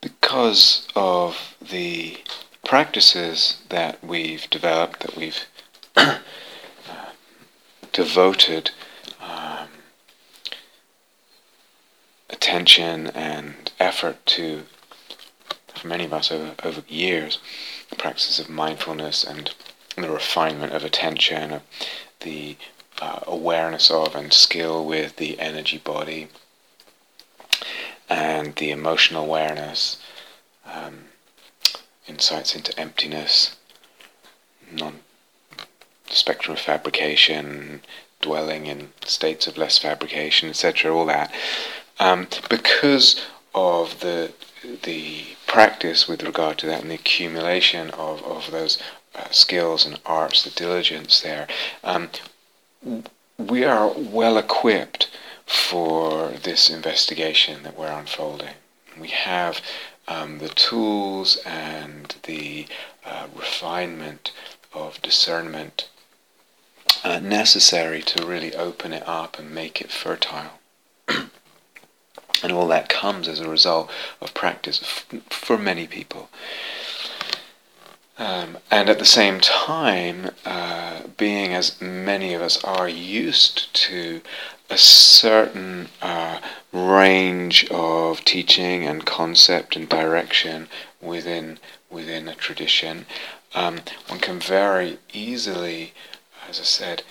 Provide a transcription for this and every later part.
because of the practices that we've developed, that we've uh, devoted um, attention and effort to, for many of us over, over years, the practices of mindfulness and the refinement of attention, of the uh, awareness of and skill with the energy body, and the emotional awareness, um, insights into emptiness, non spectrum of fabrication, dwelling in states of less fabrication, etc. All that, um, because of the the practice with regard to that and the accumulation of, of those uh, skills and arts, the diligence there, um, we are well equipped for this investigation that we're unfolding. We have um, the tools and the uh, refinement of discernment uh, necessary to really open it up and make it fertile. and all that comes as a result of practice f- for many people. Um, and at the same time, uh, being as many of us are used to a certain uh, range of teaching and concept and direction within within a tradition, um, one can very easily, as I said,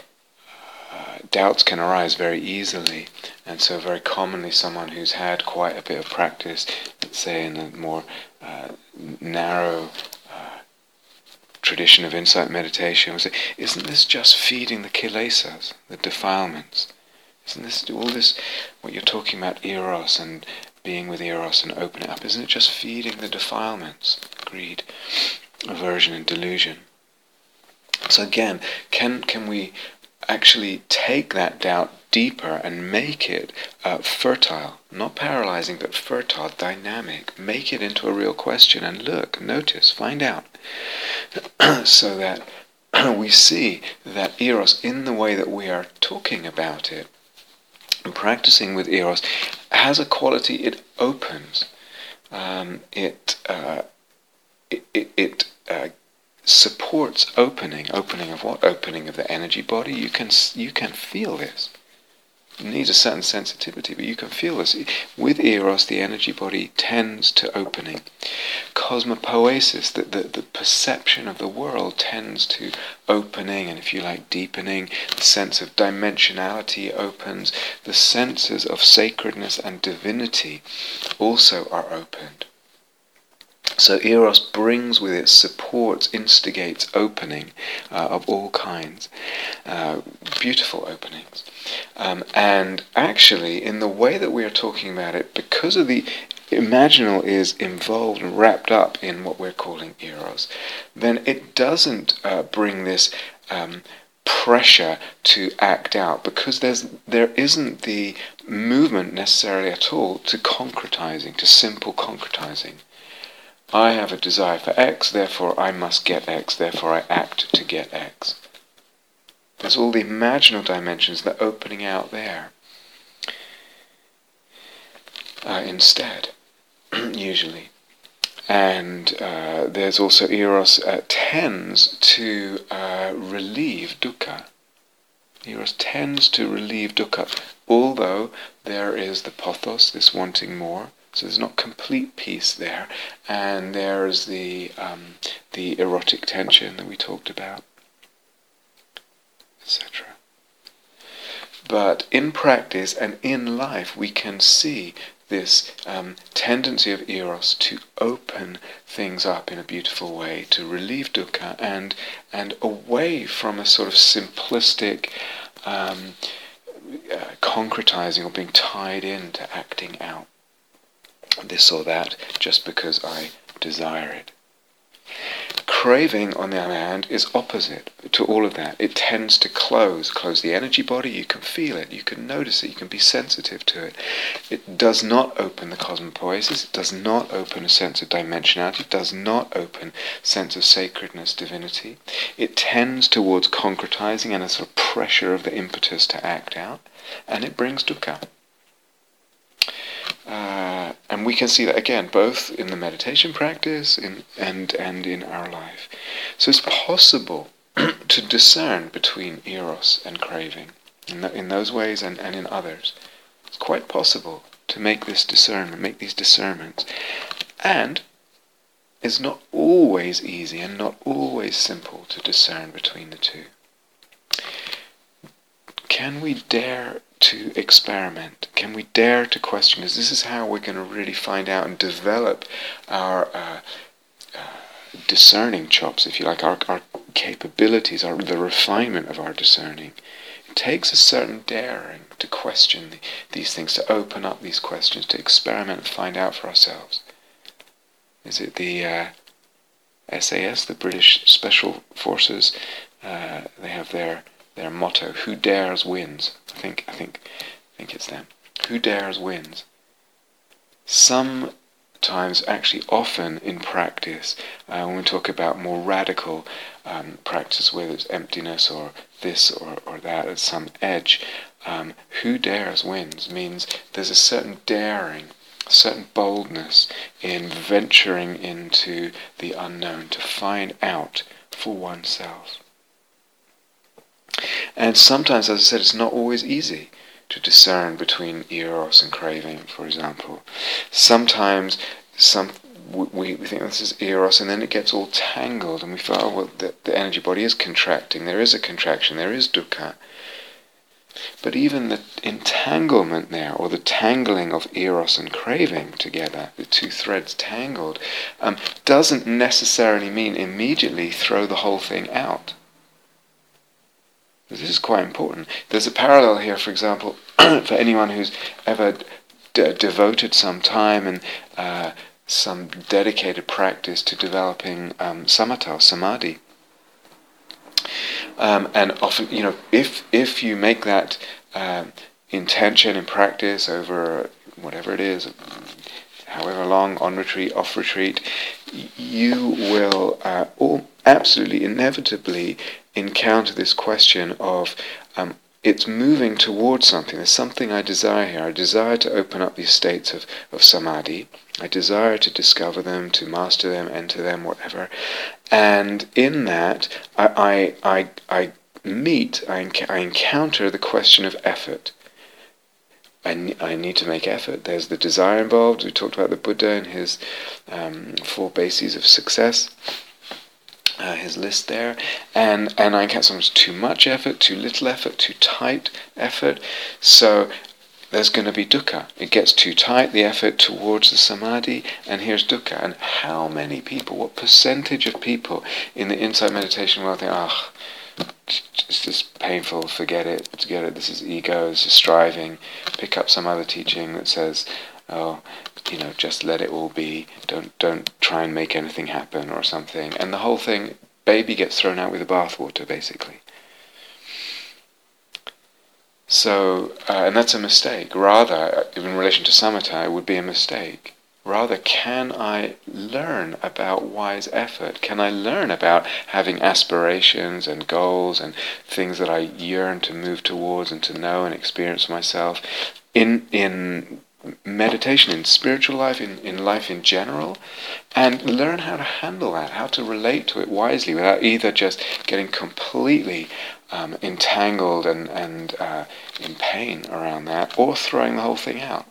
uh, doubts can arise very easily, and so very commonly someone who's had quite a bit of practice, let's say in a more uh, narrow uh, tradition of insight meditation, will say, "Isn't this just feeding the kilesas, the defilements?" Isn't this all this what you're talking about eros and being with eros and open it up? Isn't it just feeding the defilements, greed, aversion, and delusion? So again, can can we actually take that doubt deeper and make it uh, fertile, not paralyzing, but fertile, dynamic. Make it into a real question and look, notice, find out, so that we see that eros in the way that we are talking about it and practicing with eros has a quality. It opens. Um, it, uh, it, it it uh, supports opening. Opening of what? Opening of the energy body. You can you can feel this. Needs a certain sensitivity, but you can feel this. With Eros, the energy body tends to opening. Cosmopoesis, the, the, the perception of the world tends to opening and, if you like, deepening. The sense of dimensionality opens. The senses of sacredness and divinity also are opened. So Eros brings with it, supports, instigates opening uh, of all kinds, uh, beautiful openings. Um, and actually, in the way that we are talking about it, because of the imaginal is involved and wrapped up in what we're calling Eros, then it doesn't uh, bring this um, pressure to act out because there's there isn't the movement necessarily at all to concretizing, to simple concretizing. I have a desire for X, therefore I must get X, therefore I act to get X. There's all the imaginal dimensions that are opening out there. Uh, instead, usually. And uh, there's also Eros uh, tends to uh, relieve dukkha. Eros tends to relieve dukkha, although there is the pothos, this wanting more, so there's not complete peace there, and there's the um, the erotic tension that we talked about, etc. But in practice and in life, we can see this um, tendency of eros to open things up in a beautiful way, to relieve dukkha, and and away from a sort of simplistic. Um, uh, concretizing or being tied into acting out this or that just because I desire it. Craving, on the other hand, is opposite to all of that. It tends to close, close the energy body. You can feel it, you can notice it, you can be sensitive to it. It does not open the cosmopoesis, it does not open a sense of dimensionality, it does not open sense of sacredness, divinity. It tends towards concretizing and a sort of pressure of the impetus to act out, and it brings dukkha. Uh, and we can see that again, both in the meditation practice in, and, and in our life. So it's possible to discern between eros and craving in, in those ways and, and in others. It's quite possible to make this discernment, make these discernments. And it's not always easy and not always simple to discern between the two. Can we dare to experiment? Can we dare to question? Because this is how we're going to really find out and develop our uh, uh, discerning chops, if you like, our, our capabilities, our, the refinement of our discerning. It takes a certain daring to question the, these things, to open up these questions, to experiment and find out for ourselves. Is it the uh, SAS, the British Special Forces? Uh, they have their their motto: "Who dares wins." I think I think I think it's them. Who dares wins. Sometimes, actually, often in practice, uh, when we talk about more radical um, practice, whether it's emptiness or this or, or that at some edge, um, who dares wins means there's a certain daring certain boldness in venturing into the unknown to find out for oneself. And sometimes, as I said, it's not always easy to discern between eros and craving, for example. Sometimes some we, we think this is eros, and then it gets all tangled, and we feel, oh, well, the, the energy body is contracting. There is a contraction. There is dukkha. But even the entanglement there, or the tangling of eros and craving together, the two threads tangled, um, doesn't necessarily mean immediately throw the whole thing out. This is quite important. There's a parallel here, for example, for anyone who's ever d- devoted some time and uh, some dedicated practice to developing um, samatha, samadhi. Um, and often, you know, if if you make that um, intention in practice over whatever it is, however long on retreat, off retreat, you will uh, all absolutely inevitably encounter this question of um, it's moving towards something. There's something I desire here. I desire to open up these states of, of samadhi. I desire to discover them, to master them, enter them, whatever. And in that, I, I, I, I meet, I, enc- I encounter the question of effort. I, I need to make effort. There's the desire involved. We talked about the Buddha and his um, four bases of success. Uh, his list there, and and I encounter sometimes too much effort, too little effort, too tight effort. So there's going to be dukkha. It gets too tight, the effort towards the samadhi, and here's dukkha. And how many people, what percentage of people in the insight meditation world think, ah, oh, it's just painful, forget it, forget it, this is ego, this is striving. Pick up some other teaching that says, oh, you know, just let it all be, don't, don't try and make anything happen or something. And the whole thing, baby gets thrown out with the bathwater, basically. So, uh, and that's a mistake. Rather, in relation to samatha, it would be a mistake. Rather, can I learn about wise effort? Can I learn about having aspirations and goals and things that I yearn to move towards and to know and experience myself in in meditation, in spiritual life, in, in life in general, and learn how to handle that, how to relate to it wisely without either just getting completely um, entangled and, and uh, in pain around that, or throwing the whole thing out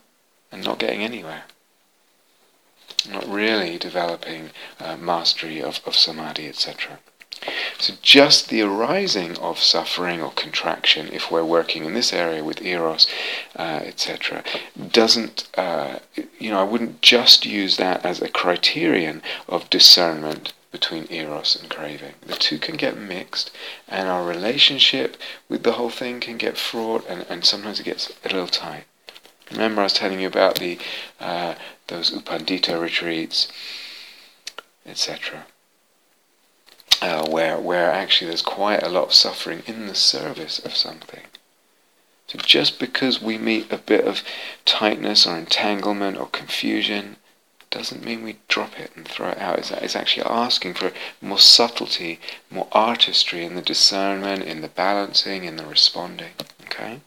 and not getting anywhere. Not really developing uh, mastery of, of samadhi, etc. So just the arising of suffering or contraction, if we're working in this area with eros, uh, etc., doesn't, uh, you know, I wouldn't just use that as a criterion of discernment between eros and craving. The two can get mixed, and our relationship with the whole thing can get fraught, and, and sometimes it gets a little tight. Remember, I was telling you about the uh, those U Pandita retreats, etc., uh, where where actually there's quite a lot of suffering in the service of something. So just because we meet a bit of tightness or entanglement or confusion doesn't mean we drop it and throw it out. It's, it's actually asking for more subtlety, more artistry in the discernment, in the balancing, in the responding. Okay?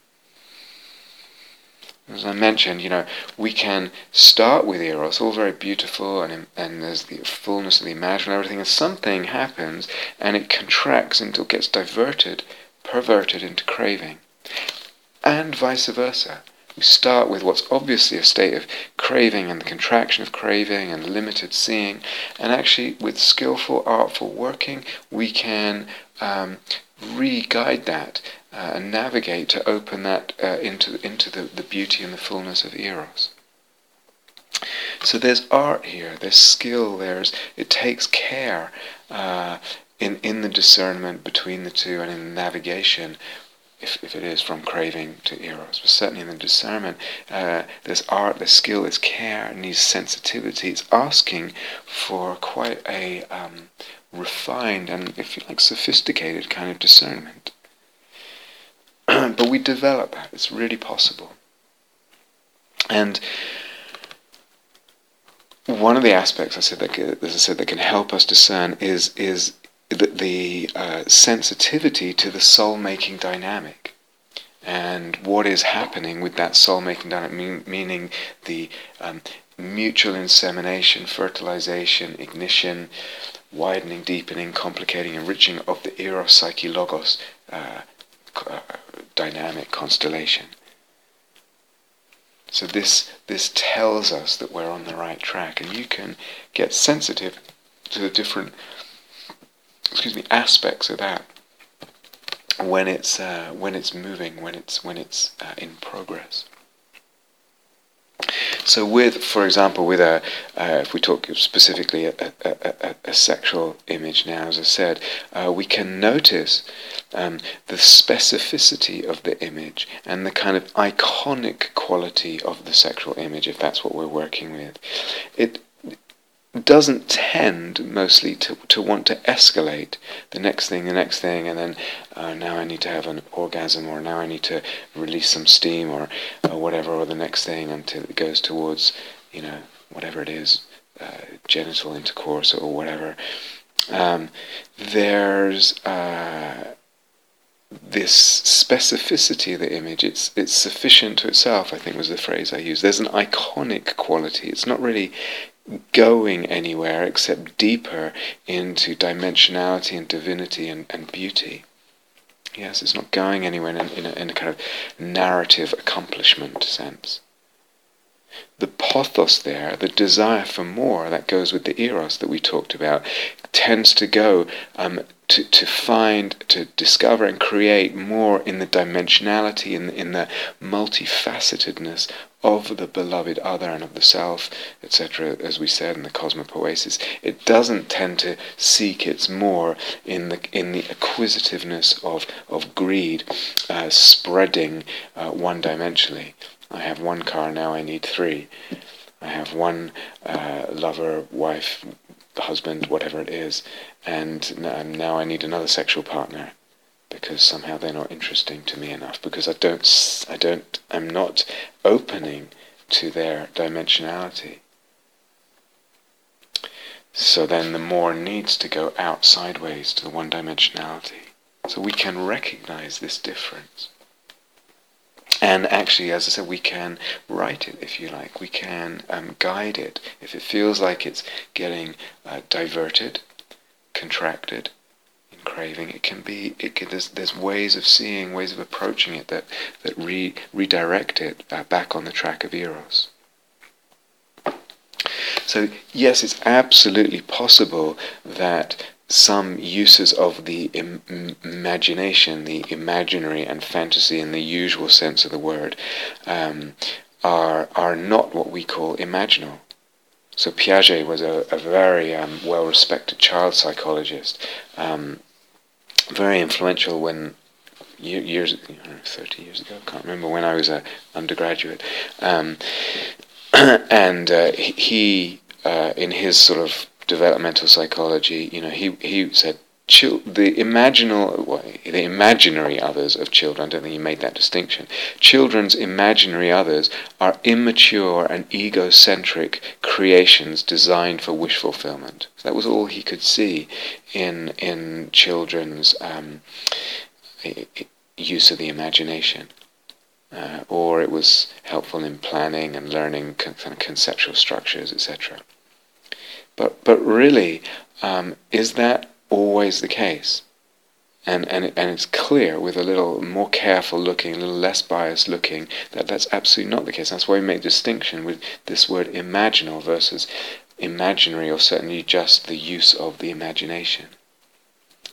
As I mentioned, you know, we can start with eros, all very beautiful, and and there's the fullness of the imagination everything, and something happens, and it contracts until it gets diverted, perverted into craving, and vice versa. We start with what's obviously a state of craving and the contraction of craving and limited seeing, and actually, with skillful, artful working, we can um, re-guide that uh, and navigate to open that uh, into into the, the beauty and the fullness of eros. So there's art here, there's skill, there's it takes care uh, in in the discernment between the two and in the navigation. If, if it is from craving to eros, but certainly in the discernment, uh, there's art, there's skill, there's care, and needs sensitivity. It's asking for quite a um, refined and, if you like, sophisticated kind of discernment. but we develop that. It's really possible. And one of the aspects I said that, as I said, that can help us discern is is the, the uh, sensitivity to the soul-making dynamic and what is happening with that soul-making dynamic, mean, meaning the um, mutual insemination, fertilization, ignition, widening, deepening, complicating, enriching of the eros, psyche, logos uh, dynamic constellation. So this this tells us that we're on the right track, and you can get sensitive to the different excuse me aspects of that when it's uh, when it's moving, when it's when it's uh, in progress. So, with, for example, with a, uh, if we talk specifically a, a, a, a, sexual image now, as I said, uh, we can notice um, the specificity of the image and the kind of iconic quality of the sexual image, if that's what we're working with. It doesn't tend mostly to, to want to escalate the next thing, the next thing, and then uh, now I need to have an orgasm, or now I need to release some steam, or, or whatever, or the next thing until it goes towards, you know, whatever it is, uh, genital intercourse or whatever. Um, there's uh, this specificity of the image. It's it's sufficient to itself. I think was the phrase I used. There's an iconic quality. It's not really going anywhere except deeper into dimensionality and divinity and, and beauty. Yes, it's not going anywhere in, in, a, in a kind of narrative accomplishment sense. The pothos there, the desire for more, that goes with the eros that we talked about, tends to go um, to, to find, to discover and create more in the dimensionality, in, in the multifacetedness of the beloved other and of the self, etc., as we said in the cosmopoesis. It doesn't tend to seek its more in the, in the acquisitiveness of, of greed, uh, spreading uh, one dimensionally. I have one car, now I need three. I have one uh, lover, wife, husband, whatever it is, and now I need another sexual partner because somehow they're not interesting to me enough because I don't I don't I'm not opening to their dimensionality. So then the more needs to go out sideways to the one dimensionality. So we can recognize this difference. And actually, as I said, we can right it if you like. We can um, guide it if it feels like it's getting uh, diverted, contracted, in craving. It can be. It can, there's, there's ways of seeing, ways of approaching it that that re, redirect it uh, back on the track of eros. So yes, it's absolutely possible that some uses of the Im- imagination, the imaginary and fantasy in the usual sense of the word, um, are are not what we call imaginal. So Piaget was a, a very um, well-respected child psychologist, um, very influential when years, 30 years ago, I can't remember when I was an undergraduate, um, and uh, he, uh, in his sort of developmental psychology, you know, he he said chil- the imaginal well, the imaginary others of children. I don't think he made that distinction. Children's imaginary others are immature and egocentric creations designed for wish fulfillment. So that was all he could see in in children's um, use of the imagination. uh, or it was helpful in planning and learning con- conceptual structures, etc. But but really, um, is that always the case? And, and, and it's clear with a little more careful looking, a little less biased looking, that that's absolutely not the case. That's why we make distinction with this word imaginal versus imaginary, or certainly just the use of the imagination.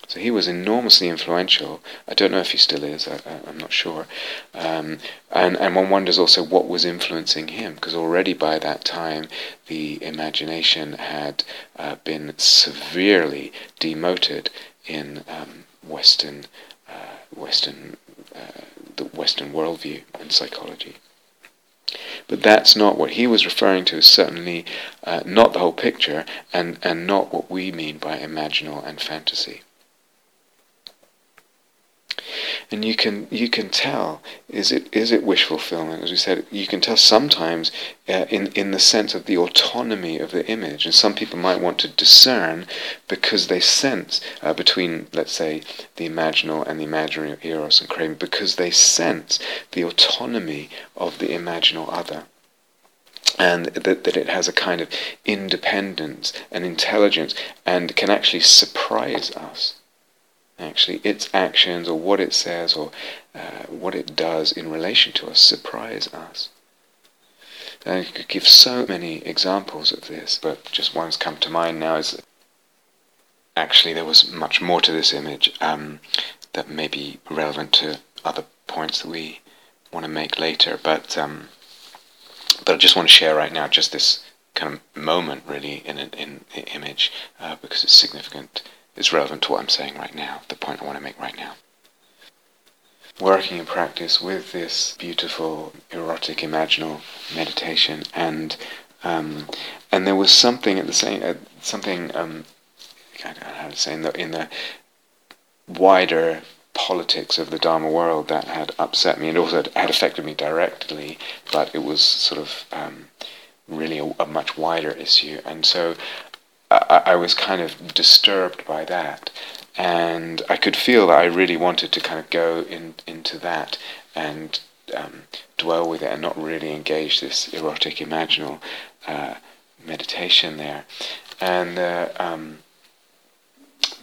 So he was enormously influential. I don't know if he still is. I, am not sure. Um, and and one wonders also what was influencing him, because already by that time the imagination had uh, been severely demoted in um, Western uh, Western uh, the Western worldview and psychology. But that's not what he was referring to, certainly uh, not the whole picture, and, and not what we mean by imaginal and fantasy and you can you can tell is it is it wish fulfillment? As we said you can tell sometimes uh, in in the sense of the autonomy of the image. And some people might want to discern because they sense uh, between let's say the imaginal and the imaginary of eros and craving because they sense the autonomy of the imaginal other. And that, that it has a kind of independence and intelligence and can actually surprise us actually its actions or what it says or uh, what it does in relation to us surprise us. And I could give so many examples of this, but just one's come to mind now is actually there was much more to this image um, that may be relevant to other points that we want to make later, but um, but I just want to share right now just this kind of moment really in an in, in image uh, because it's significant is relevant to what I'm saying right now, the point I want to make right now. Working in practice with this beautiful erotic imaginal meditation, and um, and there was something at the same uh, something um, I don't know how to say in the in the wider politics of the Dharma world that had upset me and also had affected me directly, but it was sort of um, really a, a, much wider issue. And so I, I was kind of disturbed by that, and I could feel that I really wanted to kind of go in into that and um, dwell with it and not really engage this erotic imaginal uh, meditation there, and uh, um,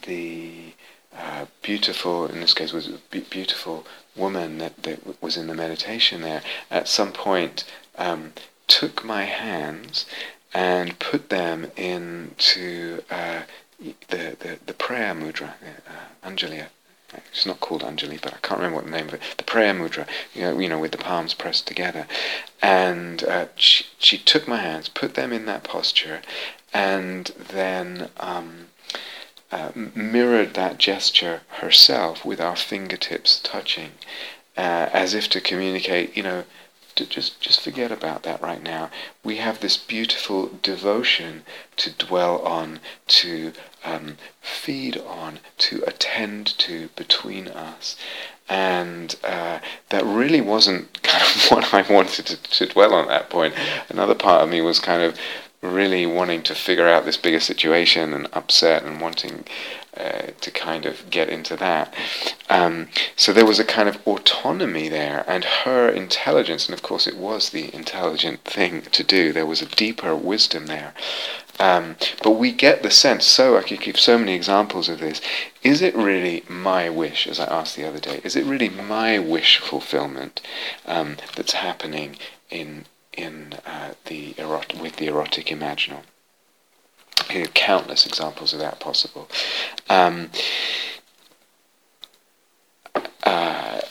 the uh, beautiful in this case was a beautiful woman that, that was in the meditation there at some point um, took my hands and put them into uh, the, the, the prayer mudra, uh, Anjali. It's not called Anjali, but I can't remember what the name of it. The prayer mudra, you know, you know with the palms pressed together. And uh, she, she took my hands, put them in that posture, and then um, uh, mirrored that gesture herself with our fingertips touching, uh, as if to communicate, you know, just just forget about that right now. We have this beautiful devotion to dwell on, to um, feed on, to attend to between us, and uh, that really wasn't kind of what I wanted to, to dwell on at that point. Another part of me was kind of really wanting to figure out this bigger situation and upset and wanting uh, to kind of get into that. Um, so there was a kind of autonomy there, and her intelligence, and of course it was the intelligent thing to do. There was a deeper wisdom there. Um, but we get the sense, so I could give so many examples of this. Is it really my wish, as I asked the other day, is it really my wish fulfillment um, that's happening in in uh, the erot- with the erotic imaginal. Here countless examples of that possible. Um, uh,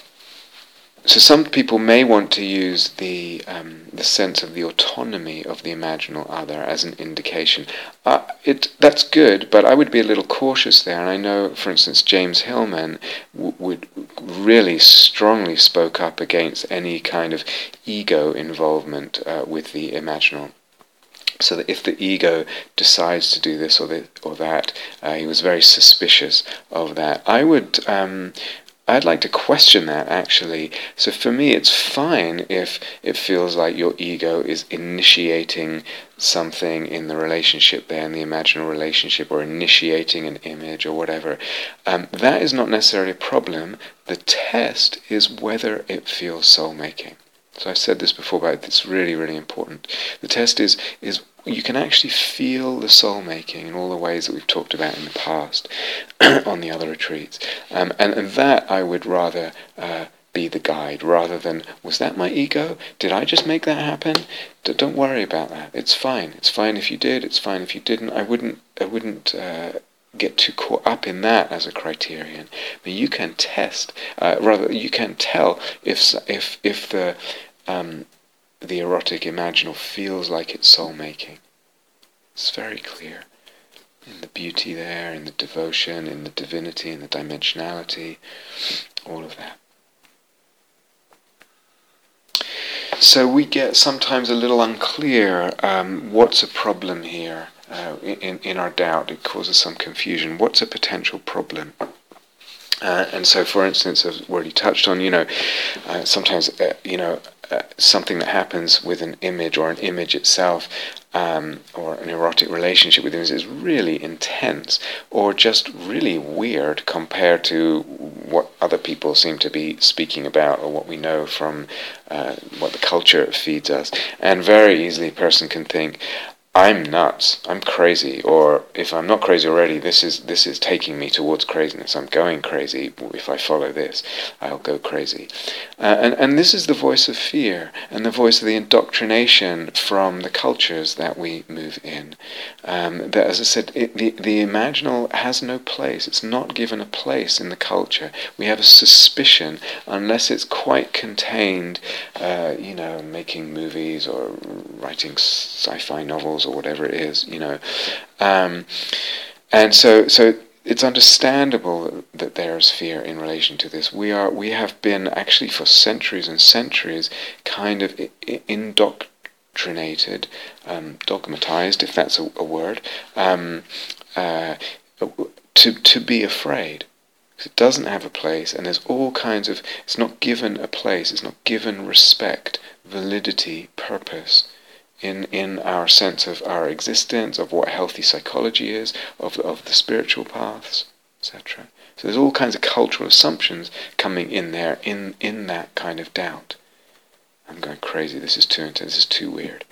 so some people may want to use the um, the sense of the autonomy of the imaginal other as an indication. Uh, it that's good, but I would be a little cautious there. And I know, for instance, James Hillman w- would really strongly spoke up against any kind of ego involvement uh, with the imaginal so that if the ego decides to do this or the, or that, uh, he was very suspicious of that. I would um, I'd like to question that actually. So for me, it's fine if it feels like your ego is initiating something in the relationship there, in the imaginal relationship, or initiating an image or whatever. Um, that is not necessarily a problem. The test is whether it feels soul making. So I said this before, but it's really, really important. The test is is you can actually feel the soul making in all the ways that we've talked about in the past on the other retreats. Um, and, and that I would rather uh, be the guide rather than, was that my ego? Did I just make that happen? D- don't worry about that. It's fine. It's fine if you did. It's fine if you didn't. I wouldn't, I wouldn't uh, get too caught up in that as a criterion. But you can test, uh, rather, you can tell if, if, if the, um, the erotic imaginal feels like it's soul making. It's very clear in the beauty there, in the devotion, in the divinity, in the dimensionality, all of that. So we get sometimes a little unclear um, what's a problem here uh, in, in our doubt. It causes some confusion. What's a potential problem? Uh, and so, for instance, as already touched on, you know, uh, sometimes, uh, you know, uh, something that happens with an image or an image itself um, or an erotic relationship with images is really intense or just really weird compared to what other people seem to be speaking about or what we know from uh, what the culture feeds us. And very easily a person can think, I'm nuts. I'm crazy. Or if I'm not crazy already, this is this is taking me towards craziness. I'm going crazy. If I follow this, I'll go crazy. Uh, and and this is the voice of fear and the voice of the indoctrination from the cultures that we move in. Um, that, as I said, it, the the imaginal has no place. It's not given a place in the culture. We have a suspicion unless it's quite contained. Uh, you know, making movies or writing sci-fi novels or whatever it is, you know. Um, and so, so it's understandable that there is fear in relation to this. We are, we have been actually for centuries and centuries kind of indoctrinated, um, dogmatized, if that's a, a word, um, uh, to to be afraid. It doesn't have a place, and there's all kinds of. It's not given a place. It's not given respect, validity, purpose in, in our sense of our existence, of what healthy psychology is, of, of the spiritual paths, etc. So there's all kinds of cultural assumptions coming in there in, in that kind of doubt. I'm going crazy, this is too intense, this is too weird.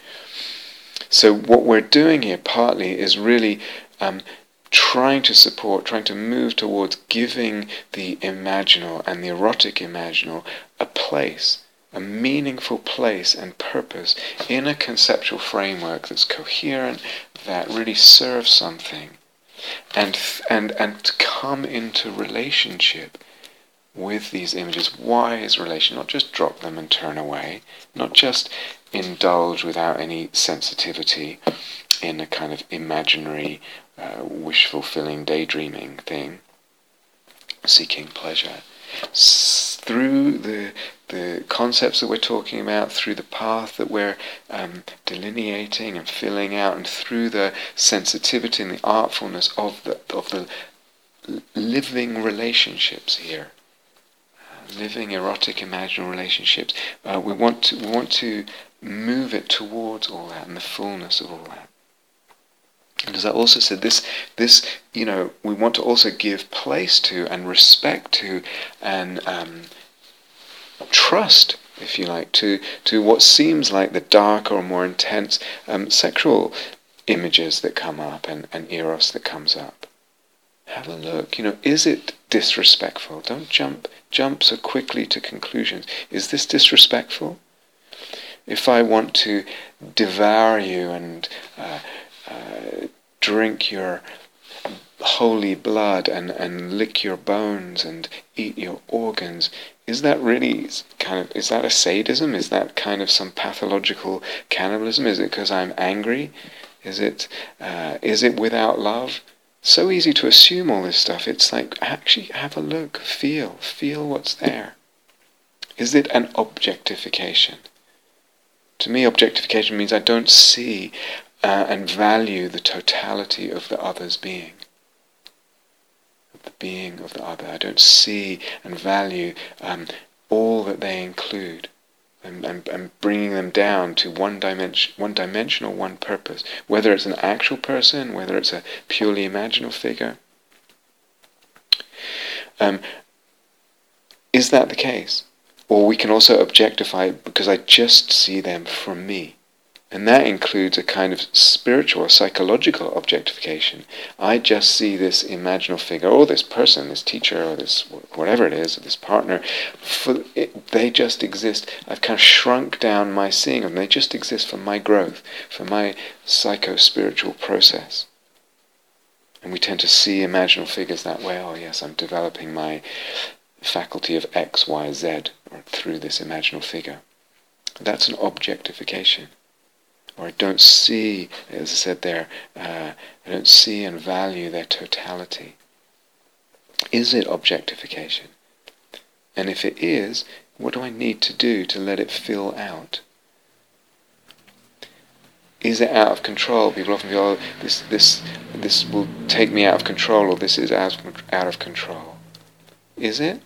So what we're doing here partly is really um, trying to support, trying to move towards giving the imaginal and the erotic imaginal a place a meaningful place and purpose in a conceptual framework that's coherent, that really serves something, and and and to come into relationship with these images. Wise relation, not just drop them and turn away, not just indulge without any sensitivity in a kind of imaginary, uh, wish fulfilling, daydreaming thing, seeking pleasure. Through the the concepts that we're talking about, through the path that we're um, delineating and filling out, and through the sensitivity and the artfulness of the of the living relationships here, uh, living erotic imaginal relationships. Uh, we want to we want to move it towards all that and the fullness of all that. And as I also said, this this you know we want to also give place to and respect to and um, trust, if you like, to, to what seems like the darker or more intense um, sexual images that come up and, and eros that comes up. Have a look. You know, is it disrespectful? Don't jump jump so quickly to conclusions. Is this disrespectful? If I want to devour you and uh, drink your holy blood and, and lick your bones and eat your organs, is that really kind of, is that a sadism? Is that kind of some pathological cannibalism? Is it because I'm angry? Is it, uh, is it without love? So easy to assume all this stuff. It's like, actually have a look, feel, feel what's there. Is it an objectification? To me, objectification means I don't see uh, and value the totality of the other's being Of the being of the other. I don't see and value um, all that they include. And, and, and, bringing them down to one dimension, one dimensional, one purpose. Whether it's an actual person, whether it's a purely imaginal figure. Um, is that the case? Or we can also objectify it because I just see them from me. And that includes a kind of spiritual or psychological objectification. I just see this imaginal figure, or this person, this teacher, or this whatever it is, or this partner. For it, they just exist. I've kind of shrunk down my seeing of them. They just exist for my growth, for my psycho-spiritual process. And we tend to see imaginal figures that way. Oh yes, I'm developing my faculty of X, Y, Z through this imaginal figure. That's an objectification or I don't see, as I said there, uh, I don't see and value their totality. Is it objectification? And if it is, what do I need to do to let it fill out? Is it out of control? People often feel, oh, this, this, this will take me out of control, or this is out, out of control. Is it?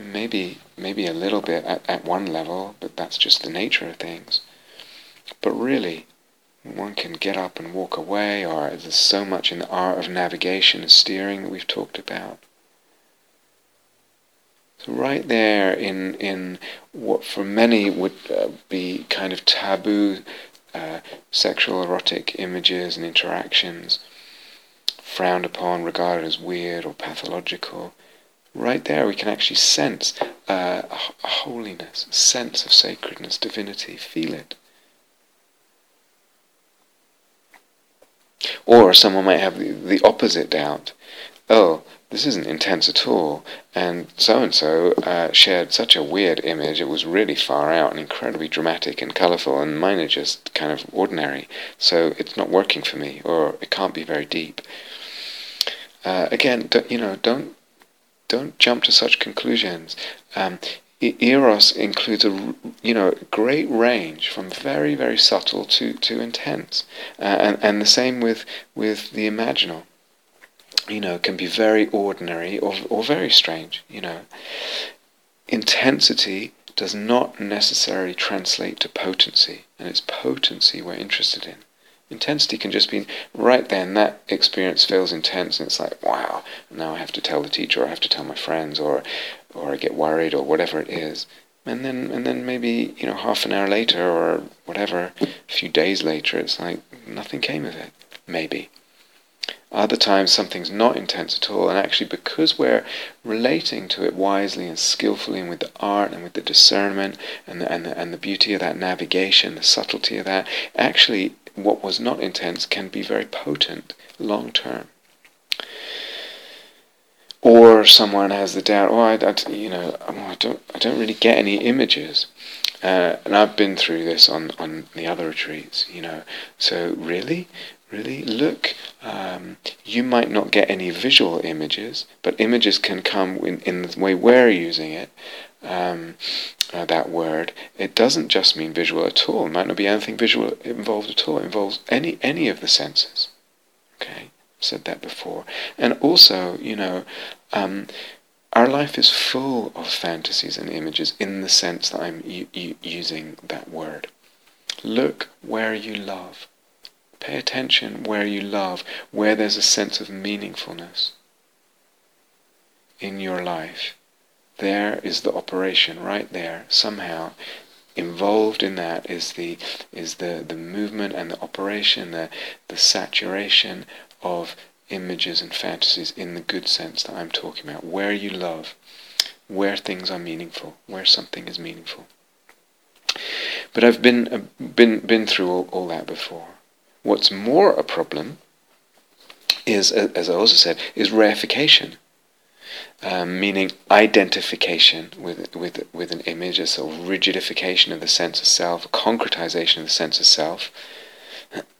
Maybe, maybe a little bit at, at one level, but that's just the nature of things. But really, one can get up and walk away, or there's so much in the art of navigation and steering that we've talked about. So right there in in what for many would uh, be kind of taboo uh, sexual erotic images and interactions, frowned upon, regarded as weird or pathological, right there we can actually sense uh, a holiness, a sense of sacredness, divinity, feel it. Or someone might have the, the opposite doubt. Oh, this isn't intense at all, and so and so shared such a weird image, it was really far out and incredibly dramatic and colourful, and mine are just kind of ordinary, so it's not working for me, or it can't be very deep. Uh, again, you know, don't don't jump to such conclusions. Um, eros includes a you know great range from very very subtle to to intense, uh, and and the same with with the imaginal. You know, can be very ordinary or or very strange. You know, intensity does not necessarily translate to potency, and it's potency we're interested in. Intensity can just be right then that experience feels intense and it's like wow now I have to tell the teacher or I have to tell my friends or or I get worried or whatever it is. And then and then maybe, you know, half an hour later or whatever, a few days later, it's like nothing came of it. Maybe. Other times something's not intense at all, and actually because we're relating to it wisely and skillfully and with the art and with the discernment and the, and the, and the beauty of that navigation, the subtlety of that, actually what was not intense can be very potent long term or someone has the doubt, oh, I, I you know, I don't, I don't really get any images. Uh, and I've been through this on, on the other retreats, you know. So really, really look. Um, you might not get any visual images, but images can come in, in the way we're using it. Um, uh, that word. It doesn't just mean visual at all. It might not be anything visual involved at all. It involves any any of the senses. Okay said that before. And also, you know, um, our life is full of fantasies and images in the sense that I'm using that word. Look where you love. Pay attention where you love, where there's a sense of meaningfulness in your life. There is the operation right there. Somehow involved in that is the is the, the movement and the operation, the the saturation of images and fantasies in the good sense that I'm talking about, where you love, where things are meaningful, where something is meaningful. But I've been uh, been been through all, all that before. What's more a problem is, as I also said, is reification. Um, meaning identification with, with, with an image, a sort of rigidification of the sense of self, a concretization of the sense of self,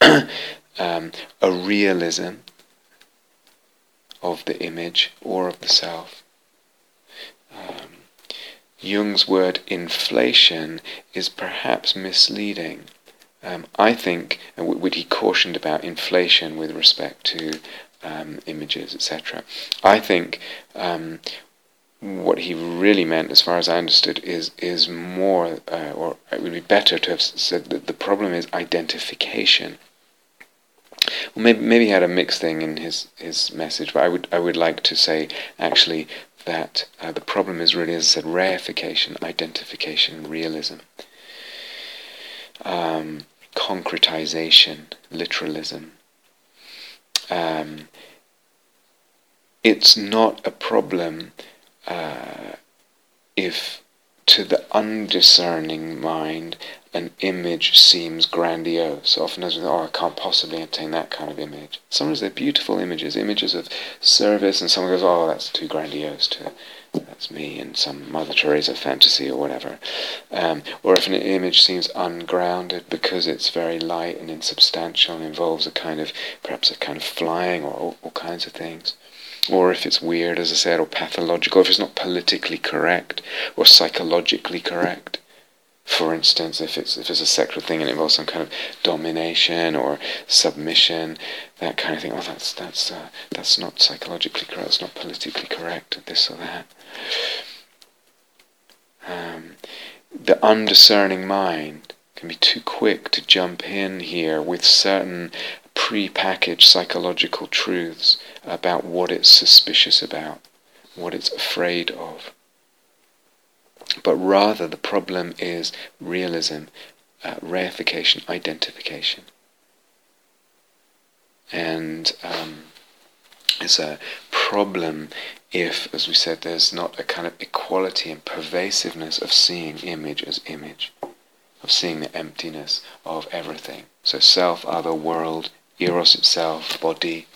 um, a realism of the image or of the self. Um, Jung's word inflation is perhaps misleading. Um, I think, what he cautioned about inflation with respect to um, images, etc. I think um, what he really meant, as far as I understood, is is more, uh, or it would be better to have said that the problem is identification. Well, maybe maybe he had a mixed thing in his his message, but I would I would like to say actually that uh, the problem is really, as I said, reification, identification, realism, um, concretization, literalism. Um, it's not a problem uh, if to the undiscerning mind an image seems grandiose. Often as we oh, I can't possibly attain that kind of image. Sometimes they're beautiful images, images of service, and someone goes, oh, that's too grandiose to, that's me in some Mother Teresa fantasy or whatever. Um, or if an image seems ungrounded because it's very light and insubstantial and involves a kind of, perhaps a kind of flying or all, all kinds of things or if it's weird, as I said, or pathological, if it's not politically correct or psychologically correct. For instance, if it's if it's a sexual thing and it involves some kind of domination or submission, that kind of thing. Oh, that's that's uh, that's not psychologically correct. It's not politically correct. This or that. Um, the undiscerning mind can be too quick to jump in here with certain pre-packaged psychological truths about what it's suspicious about, what it's afraid of. But rather, the problem is realism, uh, reification, identification. And um, it's a problem if, as we said, there's not a kind of equality and pervasiveness of seeing image as image, of seeing the emptiness of everything. So self, other, world, eros itself, body,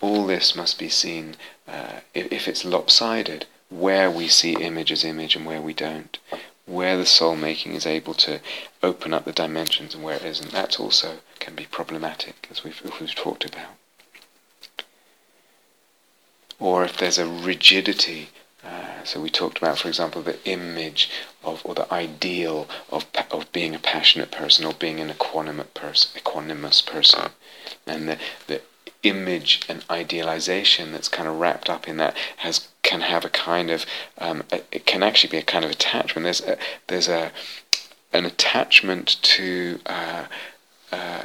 all this must be seen, uh, if, it's lopsided, where we see image as image and where we don't, where the soul making is able to open up the dimensions and where it isn't. That also can be problematic, as we've, we've talked about. Or if there's a rigidity, uh, so we talked about, for example, the image of or the ideal of of being a passionate person or being an equanimous person, equanimous person, and the the image and idealization that's kind of wrapped up in that has can have a kind of um, it can actually be a kind of attachment. There's a, there's a an attachment to uh, uh,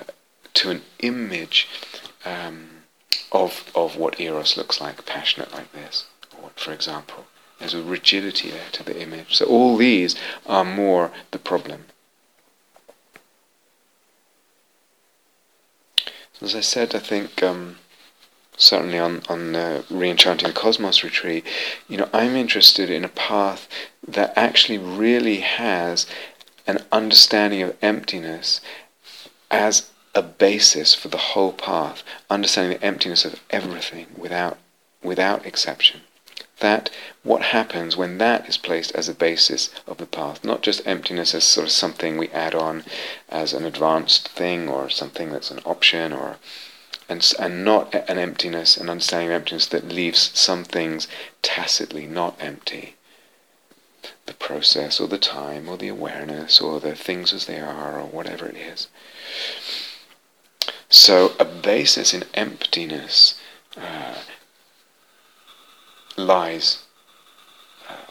to an image um, of of what eros looks like, passionate like this, or for example. There's a rigidity there to the image. So all these are more the problem. As I said, I think um, certainly on on the Reenchanting the Cosmos retreat, you know, I'm interested in a path that actually really has an understanding of emptiness as a basis for the whole path, understanding the emptiness of everything without without exception that what happens when that is placed as a basis of the path, not just emptiness as sort of something we add on as an advanced thing or something that's an option or and, and not an emptiness, an understanding of emptiness that leaves some things tacitly not empty. The process or the time or the awareness or the things as they are or whatever it is. So a basis in emptiness uh, lies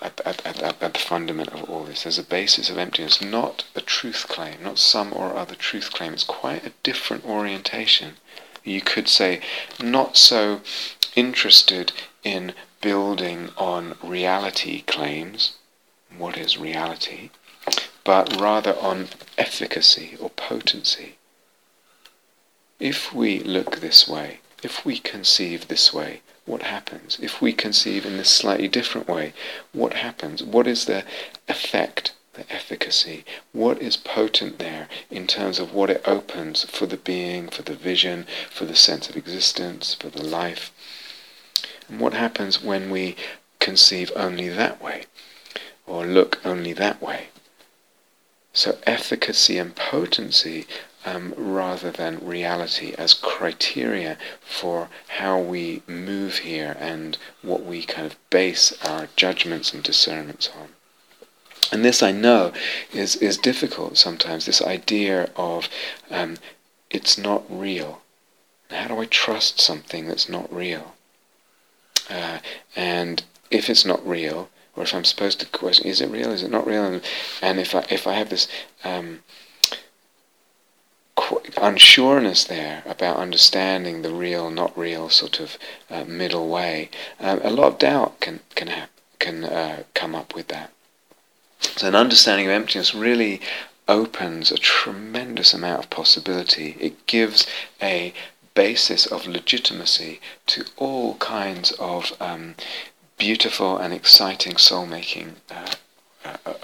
at, at, at, at, the fundament of all this. There's a basis of emptiness, not a truth claim, not some or other truth claim. It's quite a different orientation. You could say, not so interested in building on reality claims, what is reality, but rather on efficacy or potency. If we look this way, if we conceive this way, what happens? If we conceive in this slightly different way, what happens? What is the effect, the efficacy? What is potent there in terms of what it opens for the being, for the vision, for the sense of existence, for the life? And what happens when we conceive only that way, or look only that way? So efficacy and potency um, rather than reality as criteria for how we move here and what we kind of base our judgments and discernments on. And this I know is, is difficult sometimes, this idea of um, it's not real. how do I trust something that's not real? Uh, and if it's not real, or if I'm supposed to question, is it real? Is it not real? And, and if I if I have this um, unsureness there about understanding the real, not real sort of uh, middle way, um, a lot of doubt can can ha- can uh, come up with that. So an understanding of emptiness really opens a tremendous amount of possibility. It gives a basis of legitimacy to all kinds of um, beautiful and exciting soul-making uh, uh, uh,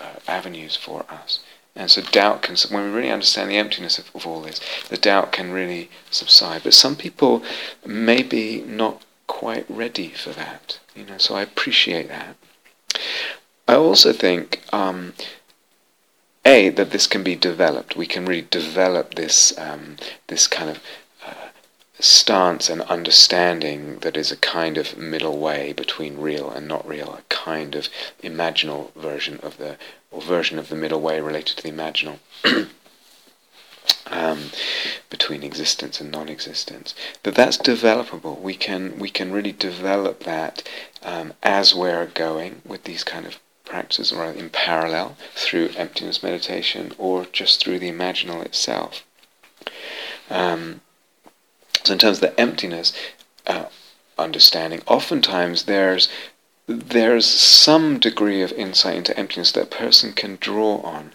uh avenues for us. And so doubt can, when we really understand the emptiness of, of, all this, the doubt can really subside. But some people may be not quite ready for that, you know. So I appreciate that. I also think, um, a that this can be developed. We can really develop this um, this kind of stance and understanding that is a kind of middle way between real and not real, a kind of imaginal version of the or version of the middle way related to the imaginal. um, between existence and non-existence, that that's developable. We can we can really develop that um, as we're going with these kind of practices, or in parallel through emptiness meditation, or just through the imaginal itself. Um, so in terms of the emptiness uh, understanding, oftentimes there's there's some degree of insight into emptiness that a person can draw on.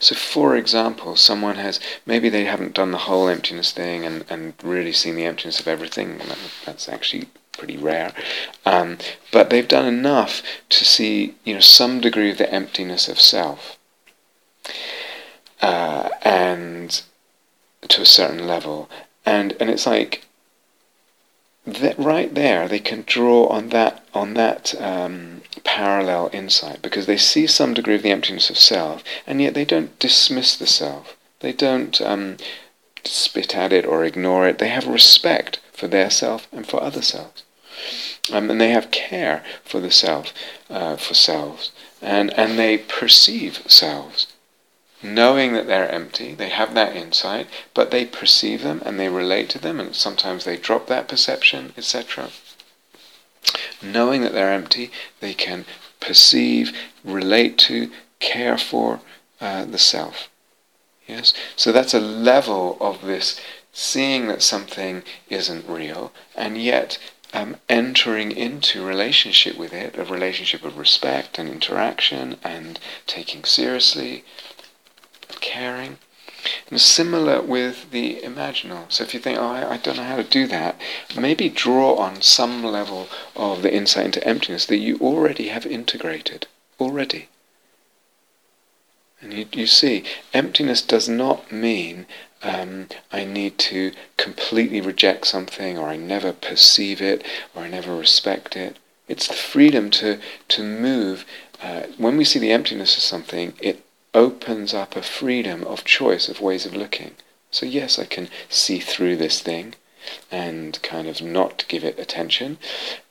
So, for example, someone has maybe they haven't done the whole emptiness thing and, and really seen the emptiness of everything. That's actually pretty rare, um, but they've done enough to see you know some degree of the emptiness of self, uh, and to a certain level, and and it's like that right there they can draw on that on that um, parallel insight because they see some degree of the emptiness of self and yet they don't dismiss the self. They don't um, spit at it or ignore it. They have respect for their self and for other selves. Um, and they have care for the self uh, for selves. And and they perceive selves knowing that they're empty, they have that insight, but they perceive them and they relate to them, and sometimes they drop that perception, etc. Knowing that they're empty, they can perceive, relate to, care for uh, the self. Yes? So that's a level of this seeing that something isn't real, and yet um, entering into relationship with it, a relationship of respect and interaction and taking seriously caring. And similar with the imaginal. So if you think, oh, I, I, don't know how to do that, maybe draw on some level of the insight into emptiness that you already have integrated. Already. And you, you see, emptiness does not mean um, I need to completely reject something, or I never perceive it, or I never respect it. It's the freedom to, to move. Uh, when we see the emptiness of something, it opens up a freedom of choice of ways of looking. So, yes, I can see through this thing and kind of not give it attention,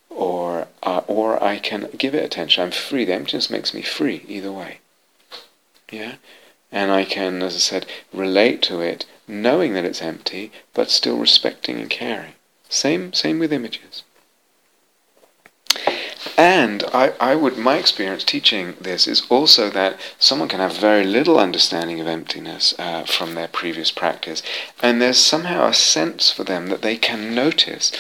or, uh, or I can give it attention. I'm free. The emptiness makes me free either way. Yeah? And I can, as I said, relate to it knowing that it's empty, but still respecting and caring. Same, same with images. And I, I would, my experience teaching this is also that someone can have very little understanding of emptiness uh, from their previous practice, and there's somehow a sense for them that they can notice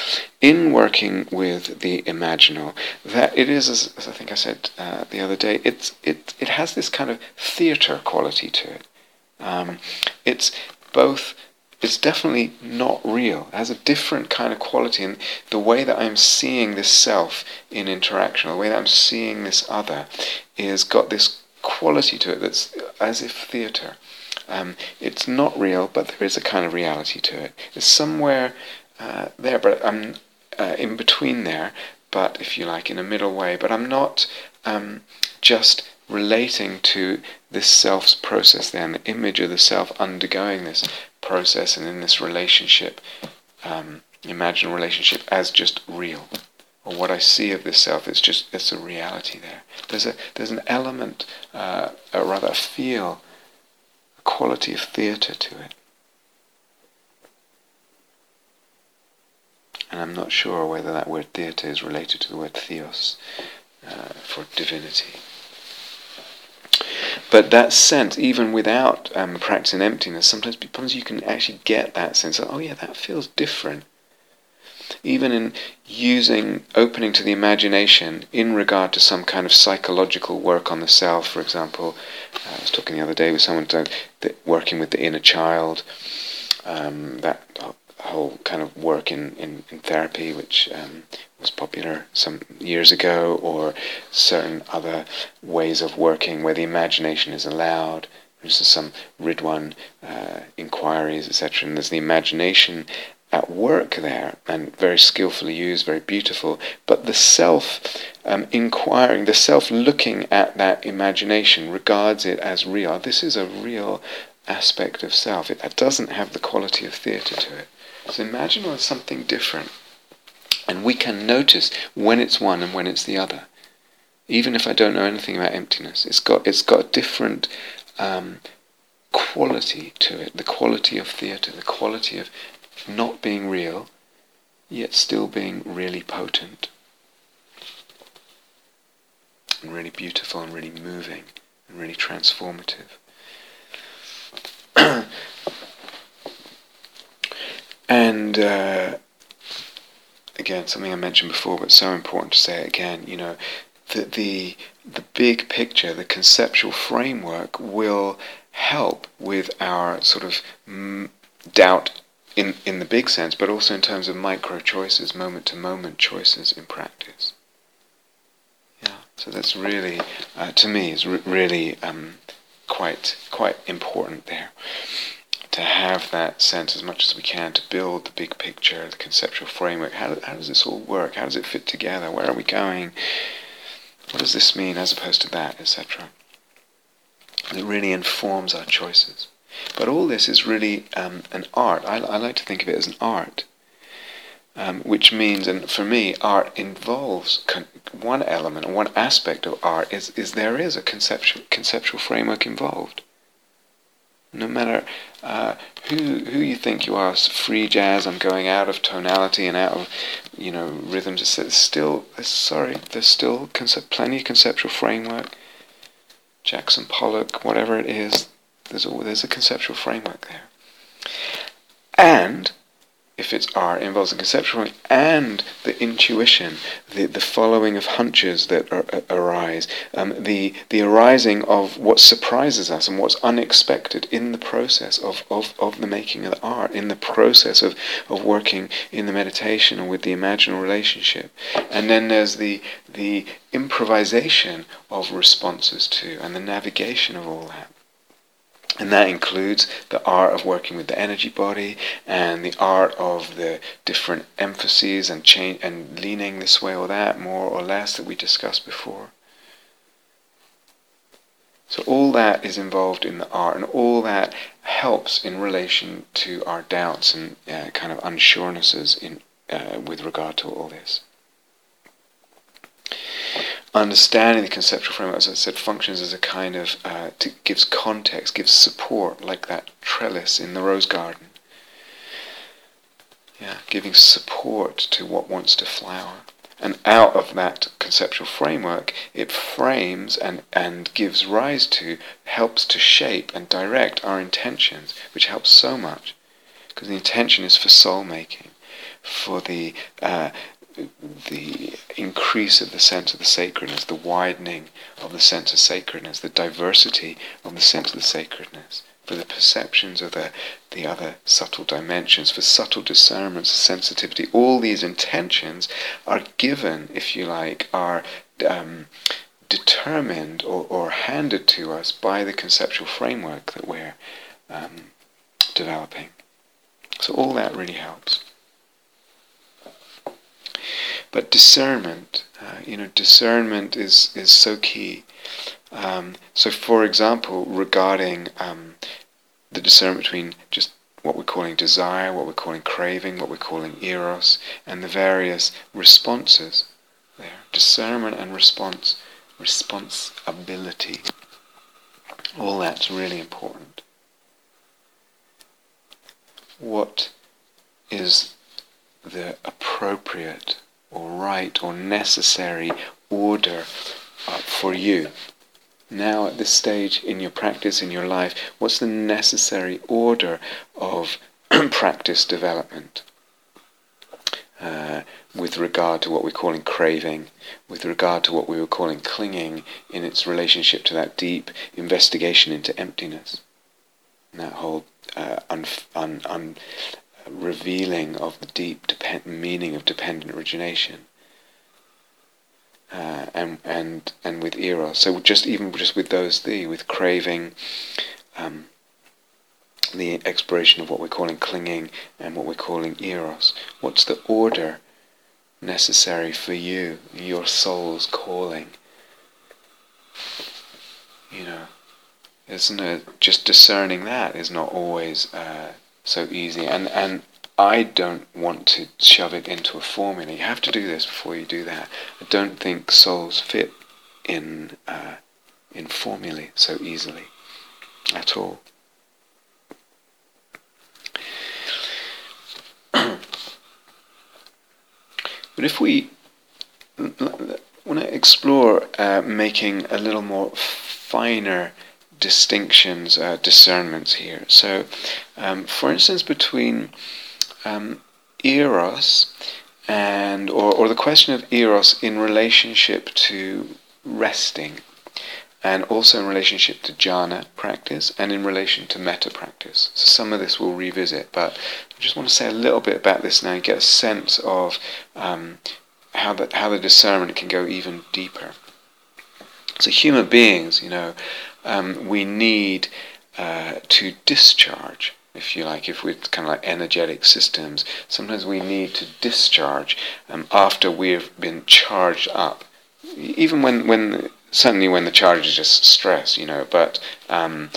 in working with the imaginal that it is, as, as I think I said uh, the other day, it's, it, it has this kind of theatre quality to it. Um, it's both it's definitely not real. It has a different kind of quality. And the way that I'm seeing this self in interaction, the way that I'm seeing this other, is got this quality to it that's as if theatre. Um, it's not real, but there is a kind of reality to it. It's somewhere uh, there, but I'm uh, in between there, but if you like, in a middle way. But I'm not um, just relating to this self's process there, and the image of the self undergoing this process and in this relationship, um, imagine a relationship as just real. Or what I see of this self is just it's a reality there. There's a there's an element, uh, rather a feel, a quality of theatre to it. And I'm not sure whether that word theatre is related to the word theos uh, for divinity. But that sense, even without um, practicing emptiness, sometimes, sometimes you can actually get that sense of, oh yeah, that feels different. Even in using, opening to the imagination in regard to some kind of psychological work on the self, for example. Uh, I was talking the other day with someone that, working with the inner child, um, that whole kind of work in, in, in therapy, which um, was popular some years ago, or certain other ways of working where the imagination is allowed. There's some Ridhwan uh, inquiries, etc. And there's the imagination at work there, and very skillfully used, very beautiful. But the self um, inquiring, the self looking at that imagination regards it as real. This is a real aspect of self. It, doesn't have the quality of theatre to it. So imagine it's something different. And we can notice when it's one and when it's the other. Even if I don't know anything about emptiness, it's got it's got a different um, quality to it. The quality of theatre, the quality of not being real, yet still being really potent, and really beautiful, and really moving, and really transformative. and uh, again, something I mentioned before, but so important to say it again. You know, that the the big picture, the conceptual framework, will help with our sort of mm, doubt in in the big sense, but also in terms of micro choices, moment to moment choices in practice. Yeah, so that's really, uh, to me, is re- really um, quite quite important there to have that sense as much as we can to build the big picture, the conceptual framework. How, how does this all work? How does it fit together? Where are we going? What does this mean as opposed to that, etc.? It really informs our choices. But all this is really um, an art. I, I, like to think of it as an art, um, which means, and for me, art involves con- one element, one aspect of art is, is there is a conceptual conceptual framework involved. No matter uh, who who you think you are, free jazz. I'm going out of tonality and out of you know rhythms. It's still sorry. There's still concept, plenty of conceptual framework. Jackson Pollock, whatever it is, there's a, there's a conceptual framework there. And if it's art, involves the conceptual and the intuition, the, the following of hunches that are, arise, um, the, the arising of what surprises us and what's unexpected in the process of, of, of the making of the art, in the process of, of working in the meditation and with the imaginal relationship. And then there's the, the improvisation of responses to and the navigation of all that. And that includes the art of working with the energy body and the art of the different emphases and change and leaning this way or that more or less that we discussed before. So all that is involved in the art, and all that helps in relation to our doubts and uh, kind of unsurenesses in uh, with regard to all this understanding the conceptual framework, as I said, functions as a kind of, uh, to, gives context, gives support, like that trellis in the rose garden. Yeah, giving support to what wants to flower. And out of that conceptual framework, it frames and, and gives rise to, helps to shape and direct our intentions, which helps so much. Because the intention is for soul making, for the uh, the increase of the sense of the sacredness, the widening of the sense of sacredness, the diversity of the sense of the sacredness, for the perceptions of the, the other subtle dimensions, for subtle discernments, sensitivity. All these intentions are given, if you like, are um, determined or, or handed to us by the conceptual framework that we're um, developing. So all that really helps. But discernment, uh, you know, discernment is, is so key. Um, so, for example, regarding um, the discernment between just what we're calling desire, what we're calling craving, what we're calling eros, and the various responses there. Discernment and response, responsibility. All that's really important. What is the appropriate or right or necessary order uh, for you. Now, at this stage in your practice, in your life, what's the necessary order of practice development? Uh, with regard to what we're calling craving, with regard to what we were calling clinging in its relationship to that deep investigation into emptiness, and that whole uh, un, un, un, revealing of the deep depend- meaning of dependent origination. Uh, and and and with eros, so just even just with those three, with craving, um, the exploration of what we're calling clinging and what we're calling eros. What's the order necessary for you, your soul's calling? You know, isn't it? Just discerning that is not always uh, so easy, and and I don't want to shove it into a formula. You have to do this before you do that. I don't think souls fit in uh, in formulae so easily at all. But if we want to explore uh, making a little more finer distinctions, uh, discernments here. So, um, for instance, between um, eros and or, or the question of eros in relationship to resting and also in relationship to jhana practice and in relation to metta practice. So some of this we'll revisit, but I just want to say a little bit about this now and get a sense of um, how the how the discernment can go even deeper. So human beings, you know, um, we need uh, to discharge if you like, if we're kind of like energetic systems, sometimes we need to discharge um, after we've been charged up. Even when, when certainly when the charge is just stress, you know, but um,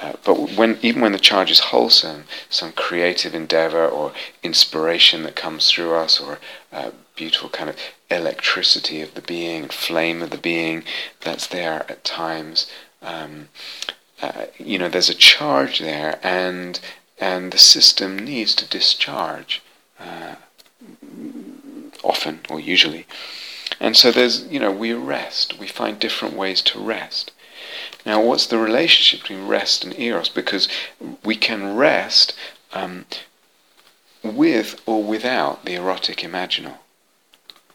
uh, but when even when the charge is wholesome, some creative endeavor or inspiration that comes through us, or uh, beautiful kind of electricity of the being, flame of the being that's there at times. Um, uh, you know, there's a charge there, and and the system needs to discharge uh, often or usually. And so there's, you know, we rest. We find different ways to rest. Now, what's the relationship between rest and eros? Because we can rest um, with or without the erotic imaginal.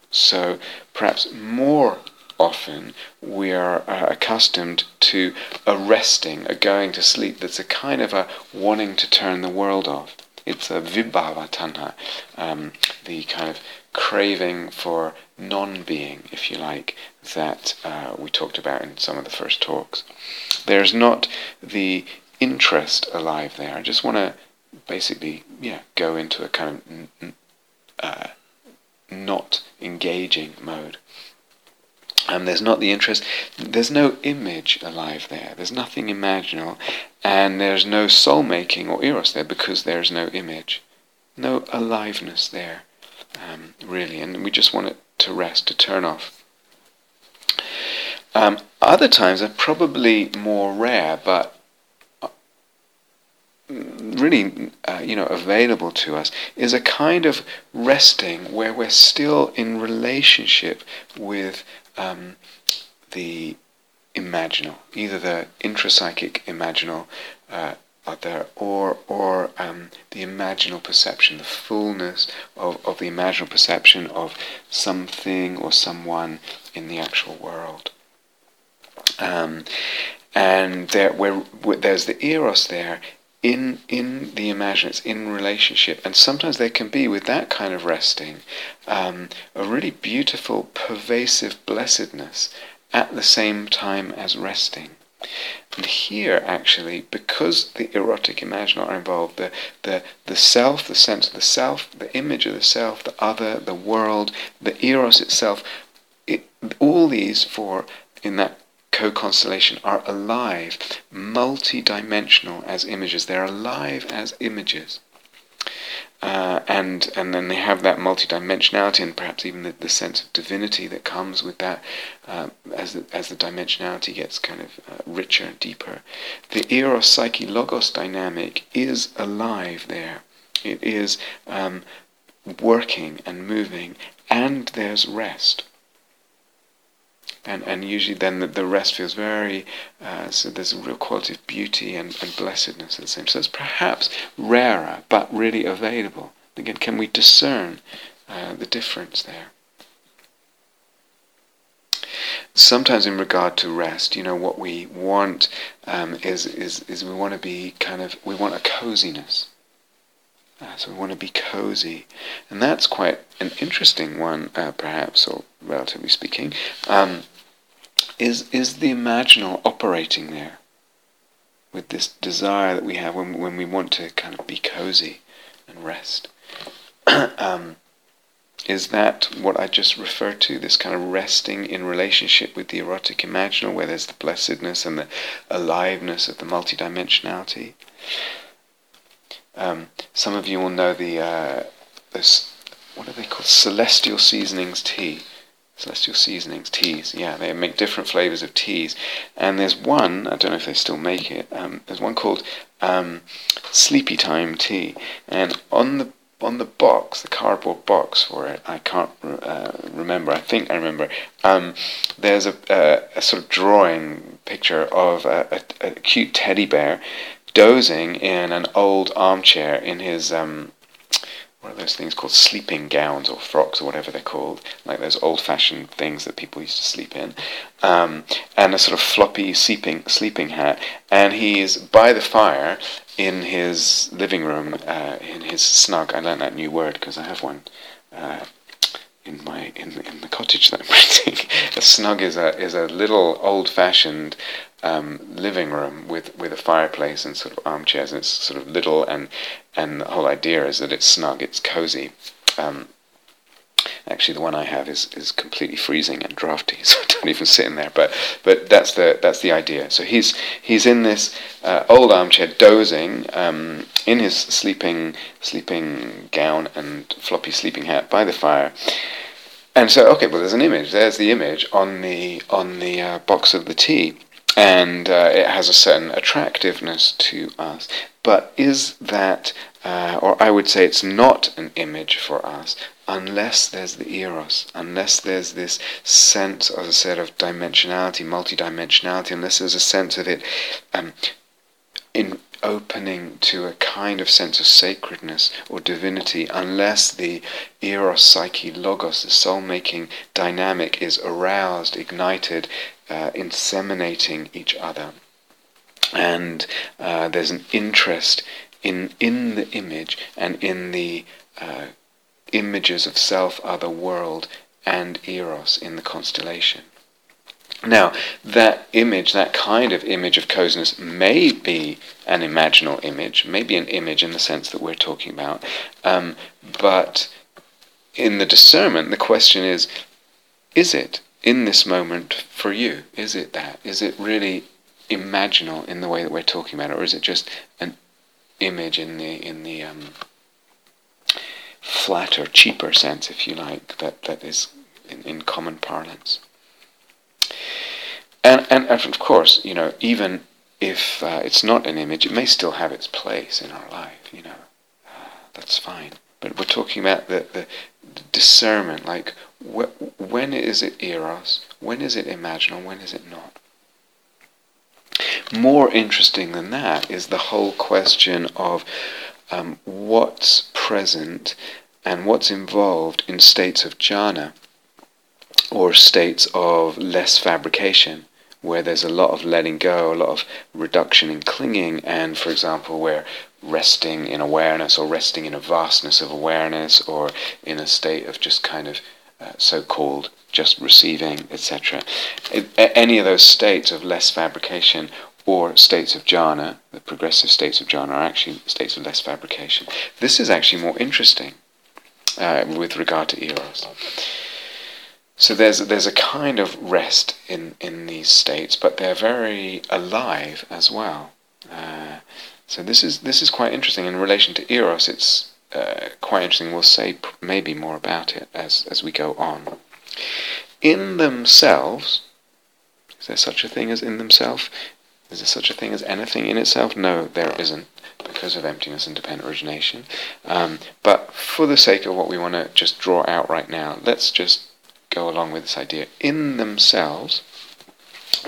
So perhaps more often we are uh, accustomed to a resting, a going to sleep that's a kind of a wanting to turn the world off. It's a vibhava tanha, um, the kind of craving for non-being, if you like, that uh, we talked about in some of the first talks. There's not the interest alive there. I just want to basically, yeah, go into a kind of uh, not engaging mode. And there's not the interest, there's no image alive there, there's nothing imaginal, and there's no soul making or eros there because there's no image, no aliveness there, um, really, and we just want it to rest, to turn off. Um, other times are probably more rare, but uh, really, uh, you know, available to us is a kind of resting where we're still in relationship with um, the imaginal, either the intrapsychic imaginal uh, out there, or or um, the imaginal perception, the fullness of, of the imaginal perception of something or someone in the actual world. Um, and there, where, there's the eros there in in the imagination, it's in relationship, and sometimes there can be with that kind of resting um, a really beautiful, pervasive blessedness at the same time as resting. And here, actually, because the erotic imaginal are involved, the, the, the self, the sense of the self, the image of the self, the other, the world, the eros itself, it, all these four in that co-constellation are alive, multi-dimensional as images. They're alive as images. Uh, and and then they have that multidimensionality and perhaps even the, the sense of divinity that comes with that uh, as the, as the dimensionality gets kind of uh, richer and deeper. The eros psyche logos dynamic is alive there. It is um, working and moving, and there's rest. And, and usually then the, the rest feels very, uh, so there's a real quality of beauty and, and blessedness at the same. So it's perhaps rarer, but really available. Again, can we discern uh, the difference there? sometimes in regard to rest, you know, what we want um, is, is, is we want to be kind of, we want a coziness. Uh, so we want to be cozy. And that's quite an interesting one, uh, perhaps, or relatively speaking. Um, is, is the imaginal operating there with this desire that we have when, when we want to kind of be cozy and rest? um, is that what I just referred to, this kind of resting in relationship with the erotic imaginal, where there's the blessedness and the aliveness of the multidimensionality? Um, some of you will know the uh, this what are they called? Celestial seasonings tea. Celestial seasonings teas. Yeah, they make different flavors of teas, and there's one I don't know if they still make it. Um, there's one called um, Sleepy Time tea, and on the on the box, the cardboard box for it, I can't uh, remember. I think I remember. Um, there's a, a, a, sort of drawing picture of a, a, cute teddy bear dozing in an old armchair in his um, what are those things called sleeping gowns or frocks or whatever they're called, like those old-fashioned things that people used to sleep in, um, and a sort of floppy sleeping sleeping hat, and he's by the fire in his living room, uh, in his snug. I learned that new word because I have one. Uh, in my in in the cottage that I'm renting, a snug is a is a little old-fashioned um, living room with, with a fireplace and sort of armchairs, and it's sort of little, and and the whole idea is that it's snug, it's cozy. Um, actually, the one I have is, is completely freezing and drafty, so I don't even sit in there. But but that's the that's the idea. So he's he's in this uh, old armchair, dozing um, in his sleeping sleeping gown and floppy sleeping hat by the fire. And so, okay, well, there's an image. There's the image on the on the uh, box of the tea and uh, it has a certain attractiveness to us. But is that, uh, or I would say it's not an image for us unless there's the eros, unless there's this sense, as I said, of dimensionality, multidimensionality, unless there's a sense of it um, in opening to a kind of sense of sacredness or divinity, unless the eros, psyche, logos, the soul-making dynamic is aroused, ignited, uh, inseminating each other. And uh, there's an interest in, in the image and in the uh, images of self, other, world, and eros in the constellation. Now, that image, that kind of image of coziness, may be an imaginal image, may be an image in the sense that we're talking about, um, but in the discernment, the question is is it? In this moment for you? Is it that? Is it really imaginal in the way that we're talking about it, or is it just an image in the in the um, flatter, cheaper sense, if you like, that that is in, in common parlance? And, and and of course, you know, even if uh, it's not an image, it may still have its place in our life. You know, uh, that's fine. But we're talking about the, the discernment, like wh- when is it eros, when is it imaginal, when is it not. More interesting than that is the whole question of um, what's present and what's involved in states of jhana or states of less fabrication where there's a lot of letting go, a lot of reduction in clinging, and for example, where resting in awareness or resting in a vastness of awareness or in a state of just kind of uh, so called just receiving, etc. Any of those states of less fabrication or states of jhana, the progressive states of jhana, are actually states of less fabrication. This is actually more interesting uh, with regard to eros. So there's there's a kind of rest in, in these states, but they're very alive as well. Uh, so this is this is quite interesting in relation to eros. It's uh, quite interesting. We'll say maybe more about it as as we go on. In themselves, is there such a thing as in themselves? Is there such a thing as anything in itself? No, there isn't. because of emptiness and dependent origination. Um, but for the sake of what we want to just draw out right now, let's just go along with this idea. In themselves,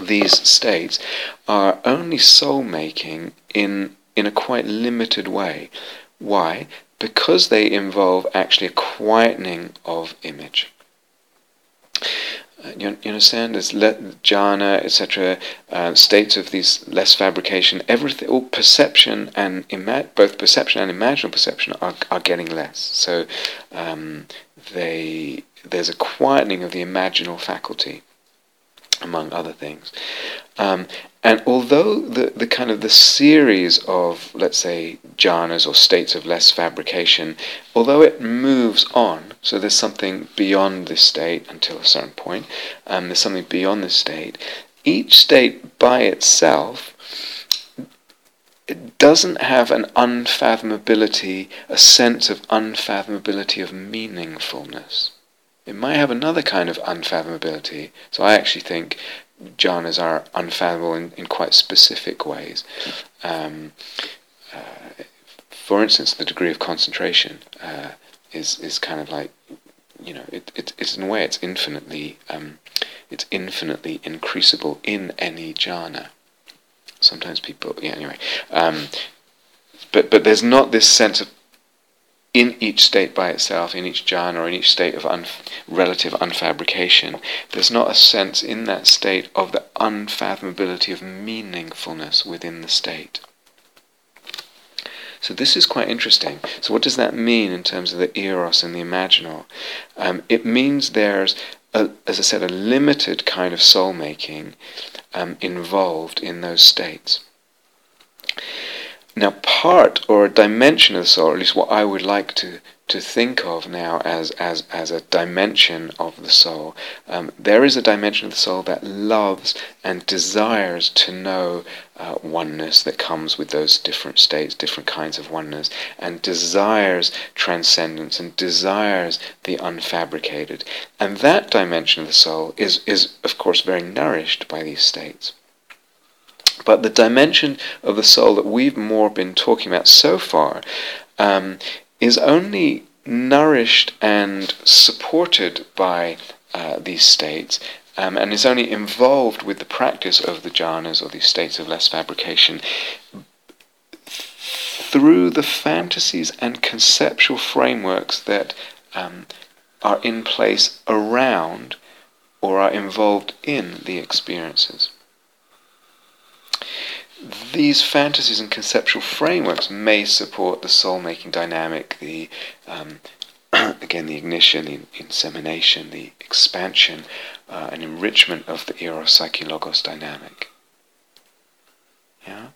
these states are only soul making in in a quite limited way. Why? Because they involve actually a quietening of image. Uh, you, you, understand? There's le- jhana, etc., uh, states of these less fabrication. Everything, all perception and ima- both perception and imaginal perception are, are getting less. So um, they there's a quietening of the imaginal faculty among other things. Um, and although the, the kind of the series of, let's say, jhanas or states of less fabrication, although it moves on, so there's something beyond this state until a certain point, um, there's something beyond this state, each state by itself it doesn't have an unfathomability, a sense of unfathomability of meaningfulness. It might have another kind of unfathomability. So I actually think jhanas are unfathomable in, in quite specific ways. Um, uh, for instance, the degree of concentration uh, is is kind of like, you know, it, it, it's in a way it's infinitely um, it's infinitely increasable in any jhana. Sometimes people, yeah. Anyway, um, but but there's not this sense of in each state by itself, in each jhana, or in each state of un- relative unfabrication, there's not a sense in that state of the unfathomability of meaningfulness within the state. So this is quite interesting. So what does that mean in terms of the eros and the imaginal? Um, it means there's, a, as I said, a limited kind of soul making um, involved in those states. Now, part or a dimension of the soul, or at least what I would like to, to think of now as, as, as a dimension of the soul, um, there is a dimension of the soul that loves and desires to know uh, oneness that comes with those different states, different kinds of oneness, and desires transcendence and desires the unfabricated. And that dimension of the soul is, is of course, very nourished by these states. But the dimension of the soul that we've more been talking about so far um, is only nourished and supported by uh, these states um, and is only involved with the practice of the jhanas or these states of less fabrication through the fantasies and conceptual frameworks that um, are in place around or are involved in the experiences these fantasies and conceptual frameworks may support the soul making dynamic, the um, again the ignition, the insemination, the expansion uh, and enrichment of the eros psyche logos dynamic. Yeah,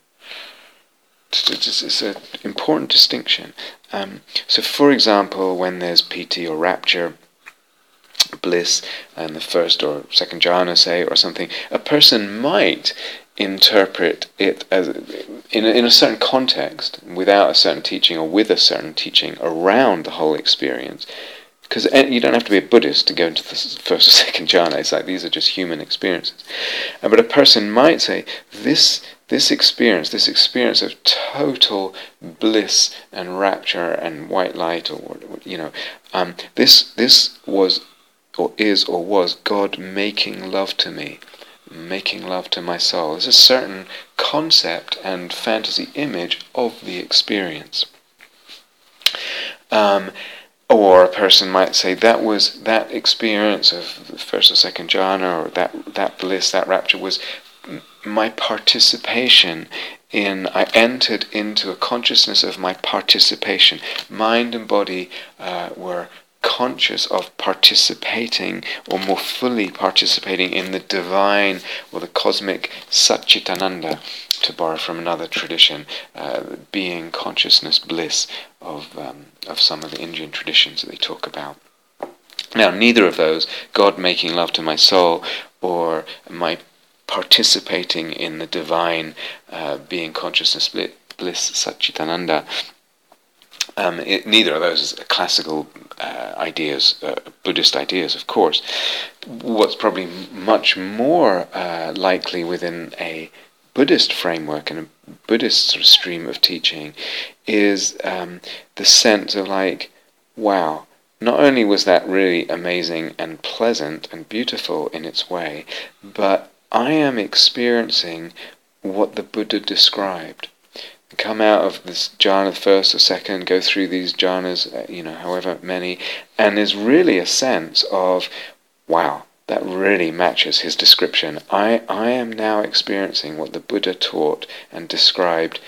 it's, it's an important distinction. Um, so, for example, when there's piti or rapture, bliss in the first or second jhana, say, or something, a person might interpret it as in a, in a certain context, without a certain teaching or with a certain teaching around the whole experience. Because you don't have to be a Buddhist to go into the first or second jhana. It's like these are just human experiences. Uh, but a person might say this this experience, this experience of total bliss and rapture and white light, or you know, um, this this was or is or was God making love to me making love to my soul. There's a certain concept and fantasy image of the experience. Um, or a person might say that was that experience of the first or second jhana, or that that bliss, that rapture was my participation in. I entered into a consciousness of my participation. Mind and body uh, were conscious of participating or more fully participating in the divine or the cosmic Satchitananda, to borrow from another tradition, uh, being consciousness bliss of, um, of some of the Indian traditions that they talk about. Now, neither of those, God making love to my soul or my participating in the divine uh, being consciousness bliss Satchitananda, um, it, neither of those are classical uh, ideas, uh, Buddhist ideas, of course. What's probably much more uh, likely within a Buddhist framework and a Buddhist sort of stream of teaching is um, the sense of like, wow, not only was that really amazing and pleasant and beautiful in its way, but I am experiencing what the Buddha described. Come out of this jhana first or second, go through these jhanas, uh, you know, however many, and there's really a sense of, wow, that really matches his description. I, I am now experiencing what the Buddha taught and described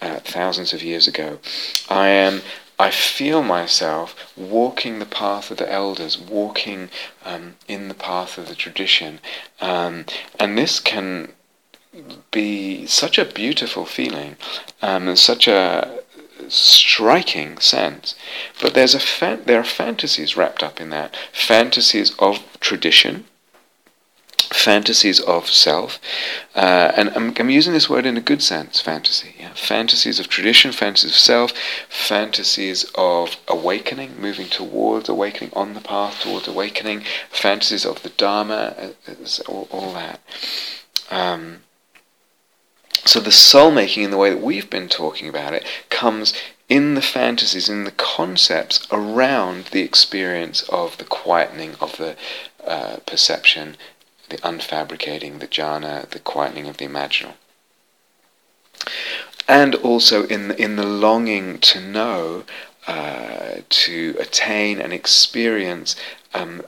uh, thousands of years ago. I am I feel myself walking the path of the elders, walking um, in the path of the tradition. Um, and this can be such a beautiful feeling um, and such a striking sense. But there's a there are fantasies wrapped up in that. Fantasies of tradition, fantasies of self, uh, and I'm, I'm, using this word in a good sense, fantasy. Yeah? Fantasies of tradition, fantasies of self, fantasies of awakening, moving towards awakening, on the path towards awakening, fantasies of the Dharma, uh, all, all, that. Um, so the soul making, in the way that we've been talking about it, comes in the fantasies, in the concepts around the experience of the quietening of the uh, perception the unfabricating, the jhana, the quietening of the imaginal. And also in the, in the longing to know, uh, to attain and experience um,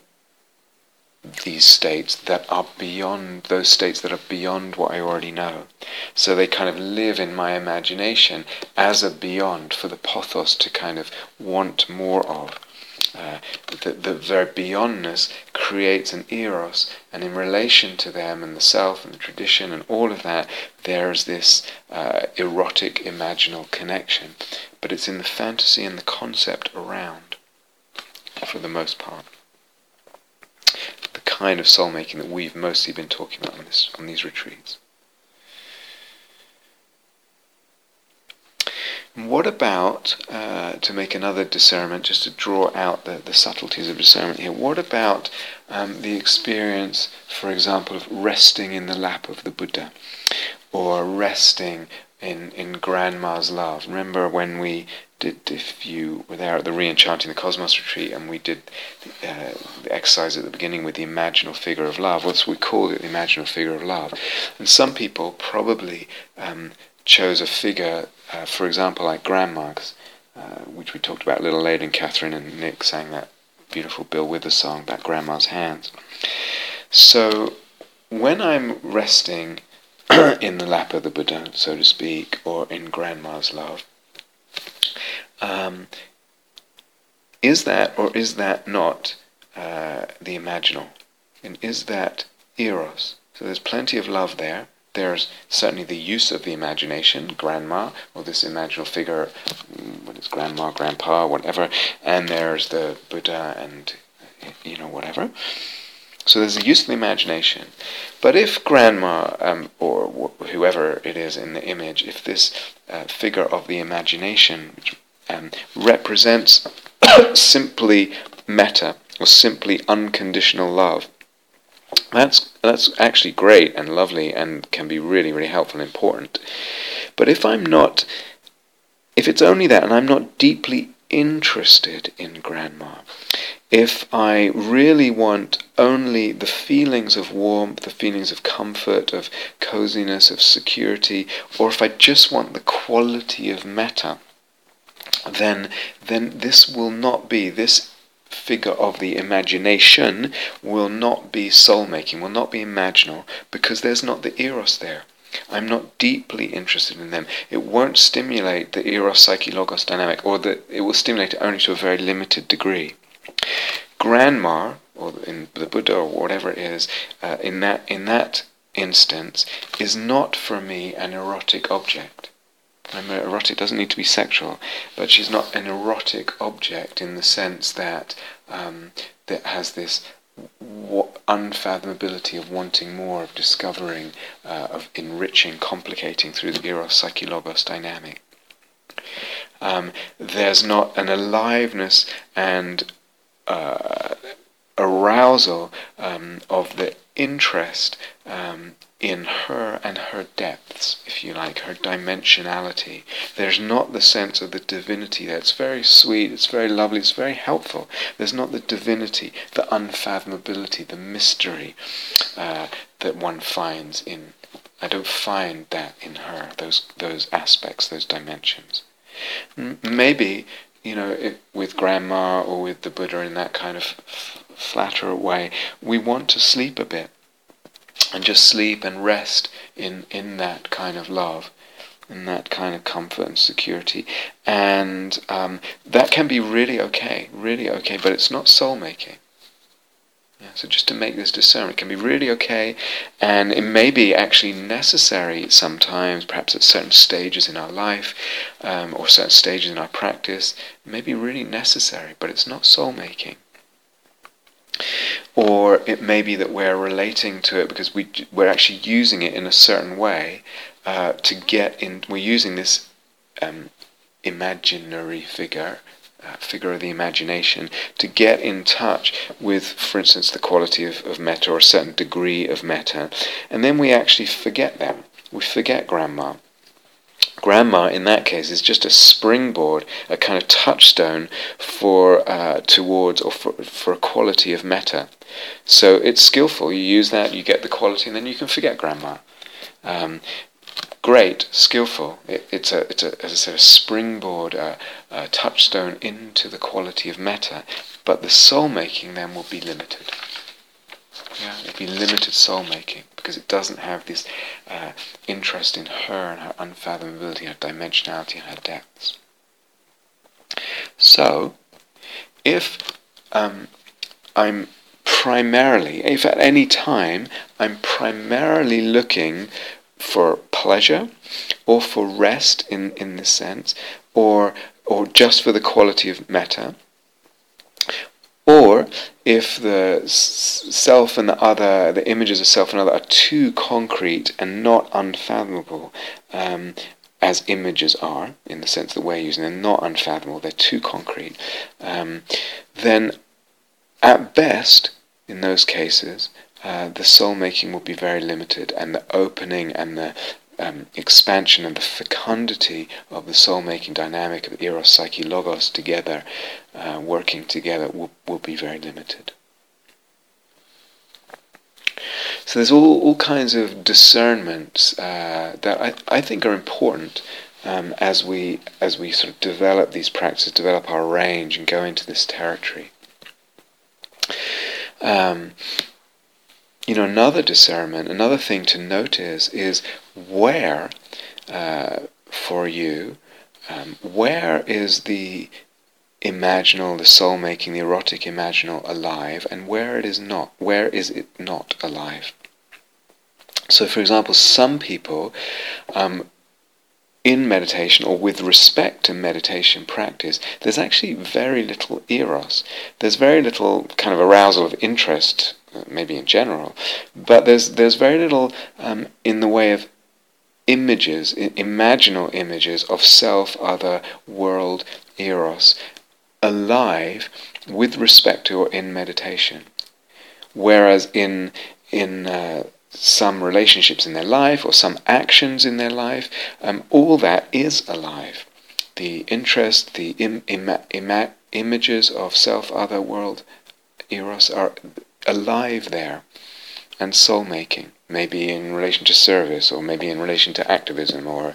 these states that are beyond those states that are beyond what I already know. So they kind of live in my imagination as a beyond for the pothos to kind of want more of. Uh, the, the very beyondness creates an eros, and in relation to them and the self and the tradition and all of that, there's this uh, erotic imaginal connection. But it's in the fantasy and the concept around, for the most part. Kind of soul making that we've mostly been talking about on, this, on these retreats. What about, uh, to make another discernment, just to draw out the, the subtleties of discernment here, what about um, the experience, for example, of resting in the lap of the Buddha, or resting in, in Grandma's love? Remember when we did, if you were there at the Re-Enchanting the Cosmos retreat, and we did uh, the exercise at the beginning with the imaginal figure of love, what we called it the imaginal figure of love. And some people probably um, chose a figure, uh, for example, like Grandma's, uh, which we talked about a little later, and Catherine and Nick sang that beautiful Bill Withers song about Grandma's hands. So when I'm resting in the lap of the Buddha, so to speak, or in Grandma's love, um, is that or is that not uh, the imaginal? And is that eros? So there's plenty of love there, there's certainly the use of the imagination, grandma, or this imaginal figure, mm, what is grandma, grandpa, whatever, and there's the Buddha and, you know, whatever. So there's a use of the imagination. But if grandma, um, or wh- whoever it is in the image, if this uh, figure of the imagination um, represents simply metta, or simply unconditional love, that's that's actually great and lovely and can be really really helpful and important. But if I'm not if it's only that and I'm not deeply interested in grandma, if I really want only the feelings of warmth, the feelings of comfort, of coziness, of security, or if I just want the quality of metta, then then this will not be this figure of the imagination will not be soul making, will not be imaginal, because there's not the eros there. I'm not deeply interested in them. It won't stimulate the eros psyche logos dynamic, or the, it will stimulate it only to a very limited degree. Grandma, or in the Buddha, or whatever it is, uh, in that in that instance, is not for me an erotic object. Remember, erotic doesn't need to be sexual, but she's not an erotic object in the sense that um, that has this unfathomability of wanting more, of discovering, uh, of enriching, complicating through the eros psyche logos dynamic. Um, there's not an aliveness and uh, arousal um, of the interest um, in her and her depths, if you like, her dimensionality. There's not the sense of the divinity there. It's very sweet, it's very lovely, it's very helpful. There's not the divinity, the unfathomability, the mystery uh, that one finds in. I don't find that in her, those, those aspects, those dimensions. M- maybe, you know, it, with grandma or with the Buddha in that kind of f- flatter way, we want to sleep a bit and just sleep and rest in, in that kind of love, in that kind of comfort and security. And um, that can be really okay, really okay, but it's not soul making. Yeah, so just to make this discernment can be really okay, and it may be actually necessary sometimes, perhaps at certain stages in our life um, or certain stages in our practice. It may be really necessary, but it's not soul making or it may be that we're relating to it because we we're actually using it in a certain way uh, to get in. We're using this um, imaginary figure. Uh, figure of the imagination to get in touch with, for instance, the quality of, of metta or a certain degree of metta, and then we actually forget them. We forget grandma. Grandma, in that case, is just a springboard, a kind of touchstone for uh, towards or for, for a quality of metta. So it's skillful. You use that, you get the quality, and then you can forget grandma. Um, great, skillful. It, it's a, it's a, as I said, a springboard, a, a touchstone into the quality of metta. But the soul making then will be limited. Yeah, it'll be limited soul making because it doesn't have this uh, interest in her and her unfathomability, her dimensionality, and her depths. So, if um, I'm primarily, if at any time I'm primarily looking for pleasure or for rest in, in this sense, or or just for the quality of metta, or if the self and the other, the images of self and other, are too concrete and not unfathomable, um, as images are, in the sense that we're using them, not unfathomable, they're too concrete, um, then at best, in those cases, uh, the soul making will be very limited, and the opening and the um, expansion and the fecundity of the soul-making dynamic of eros, psyche, logos together, uh, working together, will, will be very limited. So there's all, all kinds of discernments uh, that I, I think are important um, as we as we sort of develop these practices, develop our range, and go into this territory. Um, you know, another discernment, another thing to notice is where, uh, for you, um, where is the imaginal, the soul making, the erotic imaginal alive, and where it is not, where is it not alive? So, for example, some people um, in meditation or with respect to meditation practice, there's actually very little eros. There's very little kind of arousal of interest maybe in general, but there's there's very little um, in the way of images, imaginal images of self, other, world, eros, alive with respect to or in meditation. Whereas in in uh, some relationships in their life or some actions in their life, um, all that is alive. The interest, the Im- ima- ima- images of self, other, world, eros are alive there and soul making, maybe in relation to service, or maybe in relation to activism, or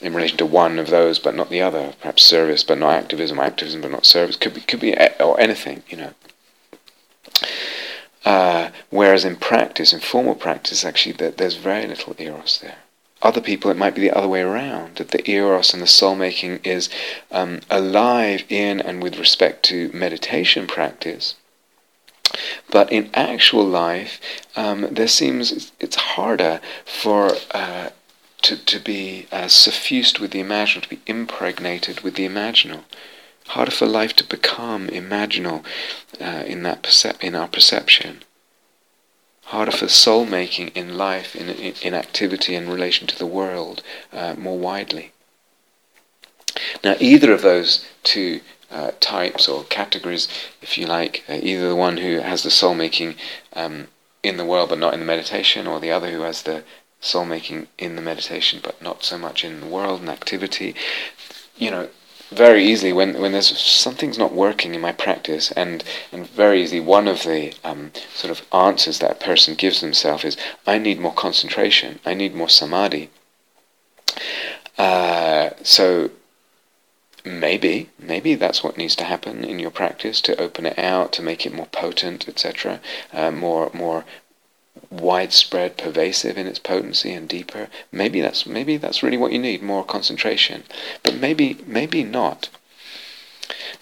in relation to one of those but not the other. Perhaps service but not activism, activism but not service. Could be, could be, or anything, you know. Uh, whereas in practice, in formal practice, actually, there's very little eros there. Other people, it might be the other way around, that the eros and the soul making is um, alive in and with respect to meditation practice, but in actual life, um, there seems it's harder for uh, to, to be uh, suffused with the imaginal, to be impregnated with the imaginal. Harder for life to become imaginal uh, in that percep- in our perception. Harder for soul making in life, in, in, in activity, in relation to the world uh, more widely. Now, either of those two uh, types or categories, if you like, uh, either the one who has the soul making um, in the world but not in the meditation, or the other who has the soul making in the meditation but not so much in the world and activity. You know, very easily when, when there's something's not working in my practice and, and very easily one of the um, sort of answers that a person gives themselves is I need more concentration, I need more samadhi. Uh, so maybe maybe that's what needs to happen in your practice to open it out to make it more potent etc uh, more more widespread pervasive in its potency and deeper. Maybe that's maybe that's really what you need more concentration. But maybe maybe not.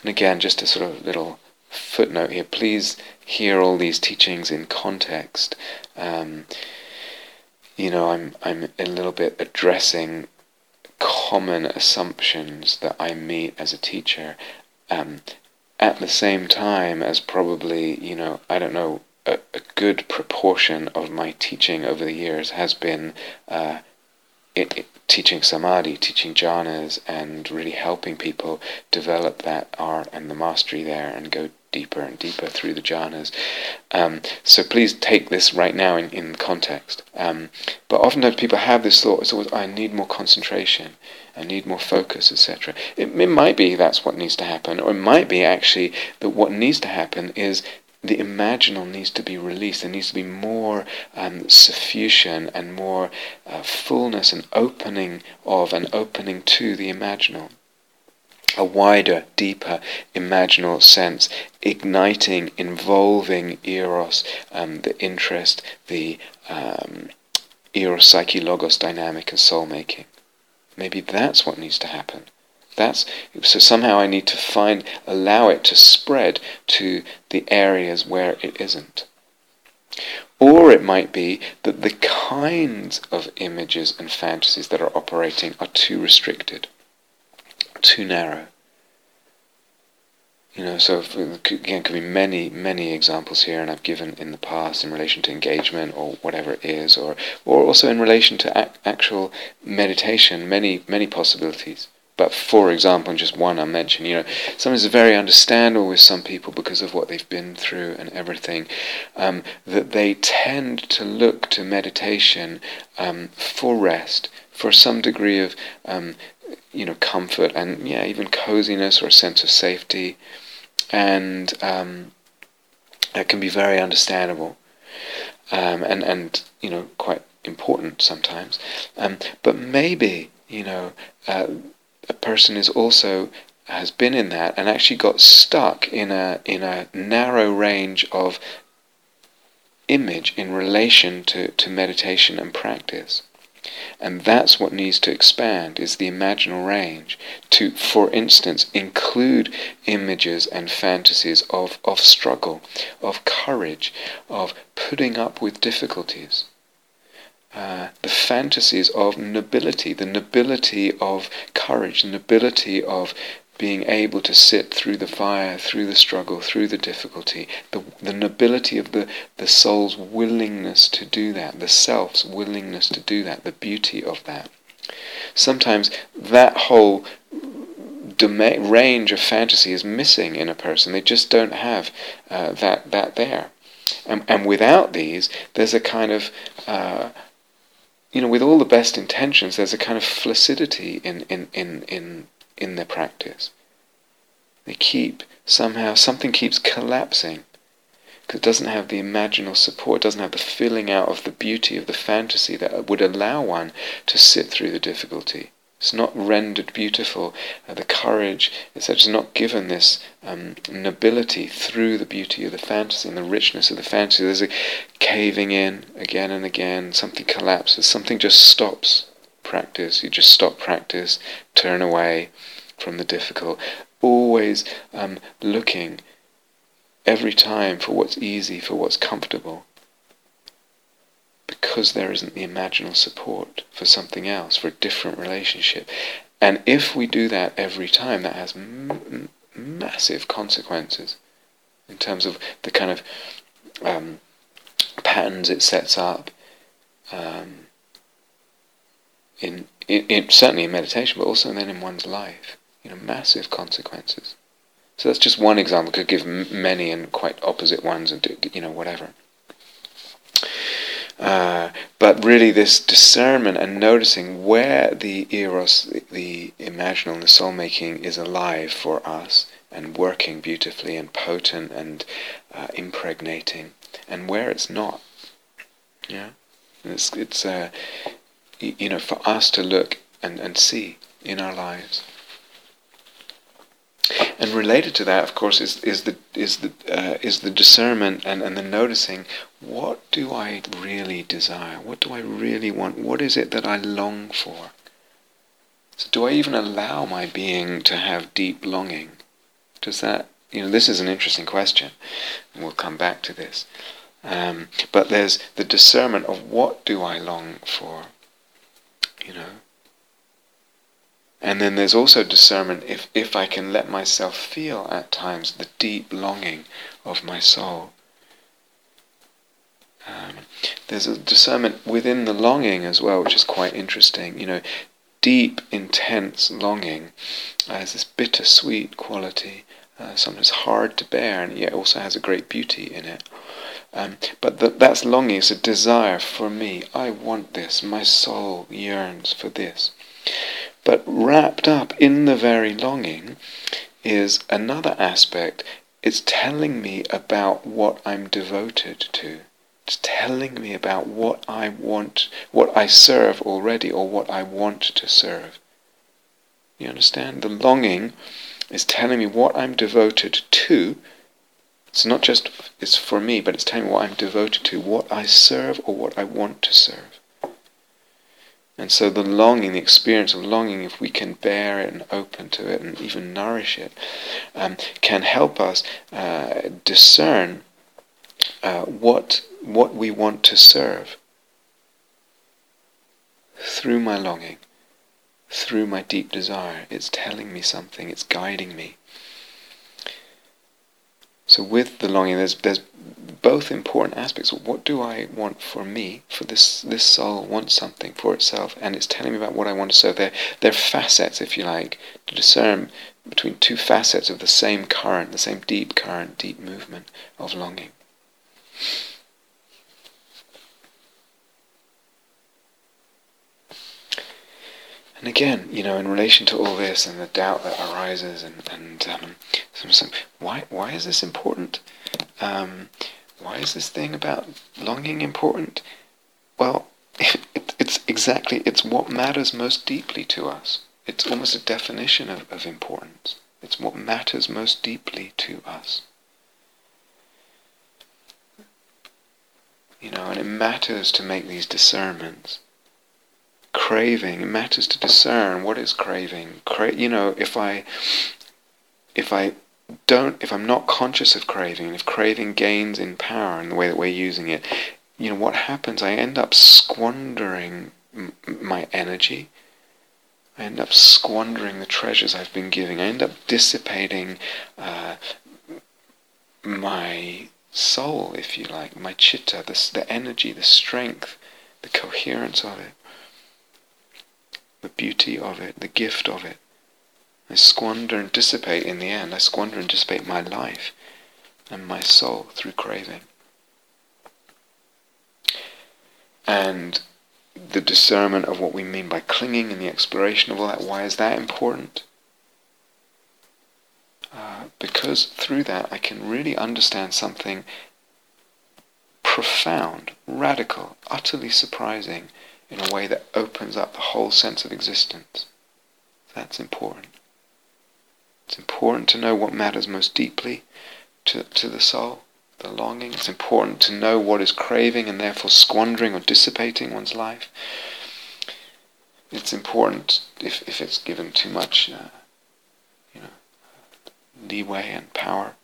And again just a sort of little footnote here. Please hear all these teachings in context. Um, you know i'm i'm a little bit addressing common assumptions that I meet as a teacher um, at the same time as probably, you know, I don't know, a, a good proportion of my teaching over the years has been uh, it, it, teaching samadhi, teaching jhanas, and really helping people develop that art and the mastery there and go deeper and deeper through the jhanas. Um, so please take this right now in, in context. Um, but oftentimes people have this thought, it's always, I need more concentration, I need more focus, etc. It, it might be that's what needs to happen, or it might be actually that what needs to happen is the imaginal needs to be released. There needs to be more um, suffusion and more uh, fullness and opening of and opening to the imaginal a wider, deeper imaginal sense, igniting, involving eros, um, the interest, the um, eros, psyche, logos dynamic, and soul making. Maybe that's what needs to happen. That's so somehow I need to find, allow it to spread to the areas where it isn't. Or it might be that the kinds of images and fantasies that are operating are too restricted too narrow. You know, so again, could be many, many examples here, and I've given in the past in relation to engagement or whatever it is, or or also in relation to ac- actual meditation, many, many possibilities. But for example, just one I mentioned, you know, sometimes it's very understandable with some people because of what they've been through and everything, um, that they tend to look to meditation um, for rest, for some degree of um, you know, comfort and yeah, even coziness or a sense of safety, and um, that can be very understandable, um, and and you know, quite important sometimes. Um, but maybe you know, uh, a person is also has been in that and actually got stuck in a in a narrow range of image in relation to, to meditation and practice. And that's what needs to expand is the imaginal range to, for instance, include images and fantasies of, of struggle, of courage, of putting up with difficulties. Uh, the fantasies of nobility, the nobility of courage, the nobility of being able to sit through the fire, through the struggle, through the difficulty, the, the nobility of the, the soul's willingness to do that, the self's willingness to do that, the beauty of that. Sometimes that whole range of fantasy is missing in a person. They just don't have uh, that, that there. And, and without these, there's a kind of uh, you know, with all the best intentions, there's a kind of flaccidity in, in, in, in in their practice. They keep, somehow, something keeps collapsing because it doesn't have the imaginal support, it doesn't have the filling out of the beauty of the fantasy that would allow one to sit through the difficulty. It's not rendered beautiful. Uh, the courage, etc., is not given this um, nobility through the beauty of the fantasy and the richness of the fantasy. There's a caving in again and again. Something collapses. Something just stops practice. You just stop practice, turn away from the difficult. Always um, looking every time for what's easy, for what's comfortable. Because there isn't the imaginal support for something else, for a different relationship. And if we do that every time, that has m- massive consequences in terms of the kind of um, patterns it sets up. Um, in, in, in, certainly in meditation, but also then in one's life. You know, massive consequences. So that's just one example. Could give many and quite opposite ones, and do, you know whatever. Uh, but really, this discernment and noticing where the eros, the, the imaginal, the soul making is alive for us and working beautifully and potent and uh, impregnating, and where it's not. Yeah, it's it's uh, you know for us to look and, and see in our lives. And related to that, of course, is, is the is the uh, is the discernment and, and the noticing. What do I really desire? What do I really want? What is it that I long for? So, do I even allow my being to have deep longing? Does that you know? This is an interesting question, we'll come back to this. Um, but there's the discernment of what do I long for? You know, and then there's also discernment if, if I can let myself feel at times the deep longing of my soul. Um, there's a discernment within the longing as well, which is quite interesting. You know, deep, intense longing has this bittersweet quality, uh, sometimes hard to bear, and yet also has a great beauty in it. Um, but the, that's longing, it's a desire for me. I want this. My soul yearns for this. But wrapped up in the very longing is another aspect. It's telling me about what I'm devoted to. It's telling me about what I want, what I serve already, or what I want to serve. You understand? The longing is telling me what I'm devoted to. It's not just it's for me, but it's telling me what I'm devoted to, what I serve or what I want to serve. And so the longing, the experience of longing, if we can bear it and open to it and even nourish it, um, can help us uh, discern uh, what what we want to serve through my longing, through my deep desire. It's telling me something. It's guiding me. So with the longing, there's there's both important aspects. What do I want for me? For this this soul wants something for itself, and it's telling me about what I want to serve. They're, they're facets, if you like, to discern between two facets of the same current, the same deep current, deep movement of longing. And again, you know, in relation to all this and the doubt that arises, and and um, why why is this important? Um, why is this thing about longing important? Well, it, it's exactly, it's what matters most deeply to us. It's almost a definition of, of importance. It's what matters most deeply to us. You know, and it matters to make these discernments. Craving, it matters to discern what is craving. Cra- you know, if I, if I don't, if I'm not conscious of craving, and if craving gains in power in the way that we're using it, you know, what happens? I end up squandering m- my energy. I end up squandering the treasures I've been giving. I end up dissipating uh, my soul, if you like, my chitta, the, the energy, the strength, the coherence of it, the beauty of it, the gift of it. I squander and dissipate in the end. I squander and dissipate my life and my soul through craving. And the discernment of what we mean by clinging and the exploration of all that, why is that important? Uh, because through that I can really understand something profound, radical, utterly surprising in a way that opens up the whole sense of existence. That's important. It's important to know what matters most deeply to, to the soul, the longing. It's important to know what is craving and therefore squandering or dissipating one's life. It's important if, if it's given too much, uh, you know, leeway and power.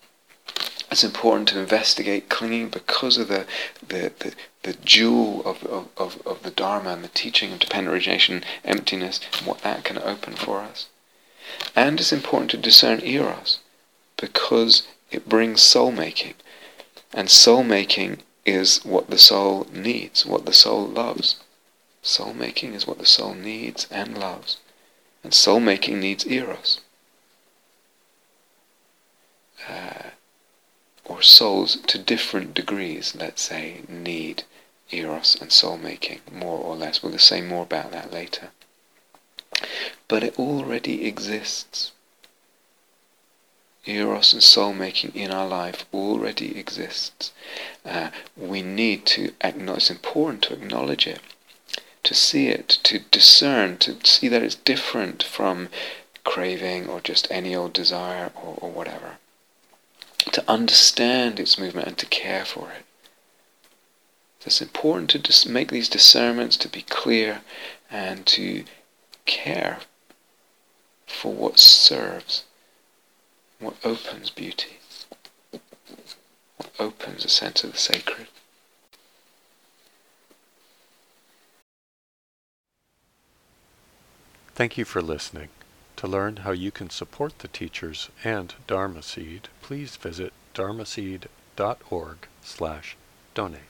It's important to investigate clinging because of the the, the, the jewel of, of, of, of the Dharma and the teaching of dependent origination, emptiness, and what that can open for us. And it's important to discern eros because it brings soul making. And soul making is what the soul needs, what the soul loves. Soul making is what the soul needs and loves. And soul making needs eros. Uh, or souls to different degrees, let's say, need eros and soul making, more or less. We'll say more about that later. But it already exists. Eros and soul making in our life already exists. Uh, we need to acknowledge, it's important to acknowledge it, to see it, to discern, to see that it's different from craving or just any old desire or, or whatever. To understand its movement and to care for it. It's important to dis- make these discernments, to be clear, and to care for what serves what opens beauty, what opens a sense of the sacred. Thank you for listening. To learn how you can support the teachers and Dharma Seed, please visit dharmaseed.org slash donate.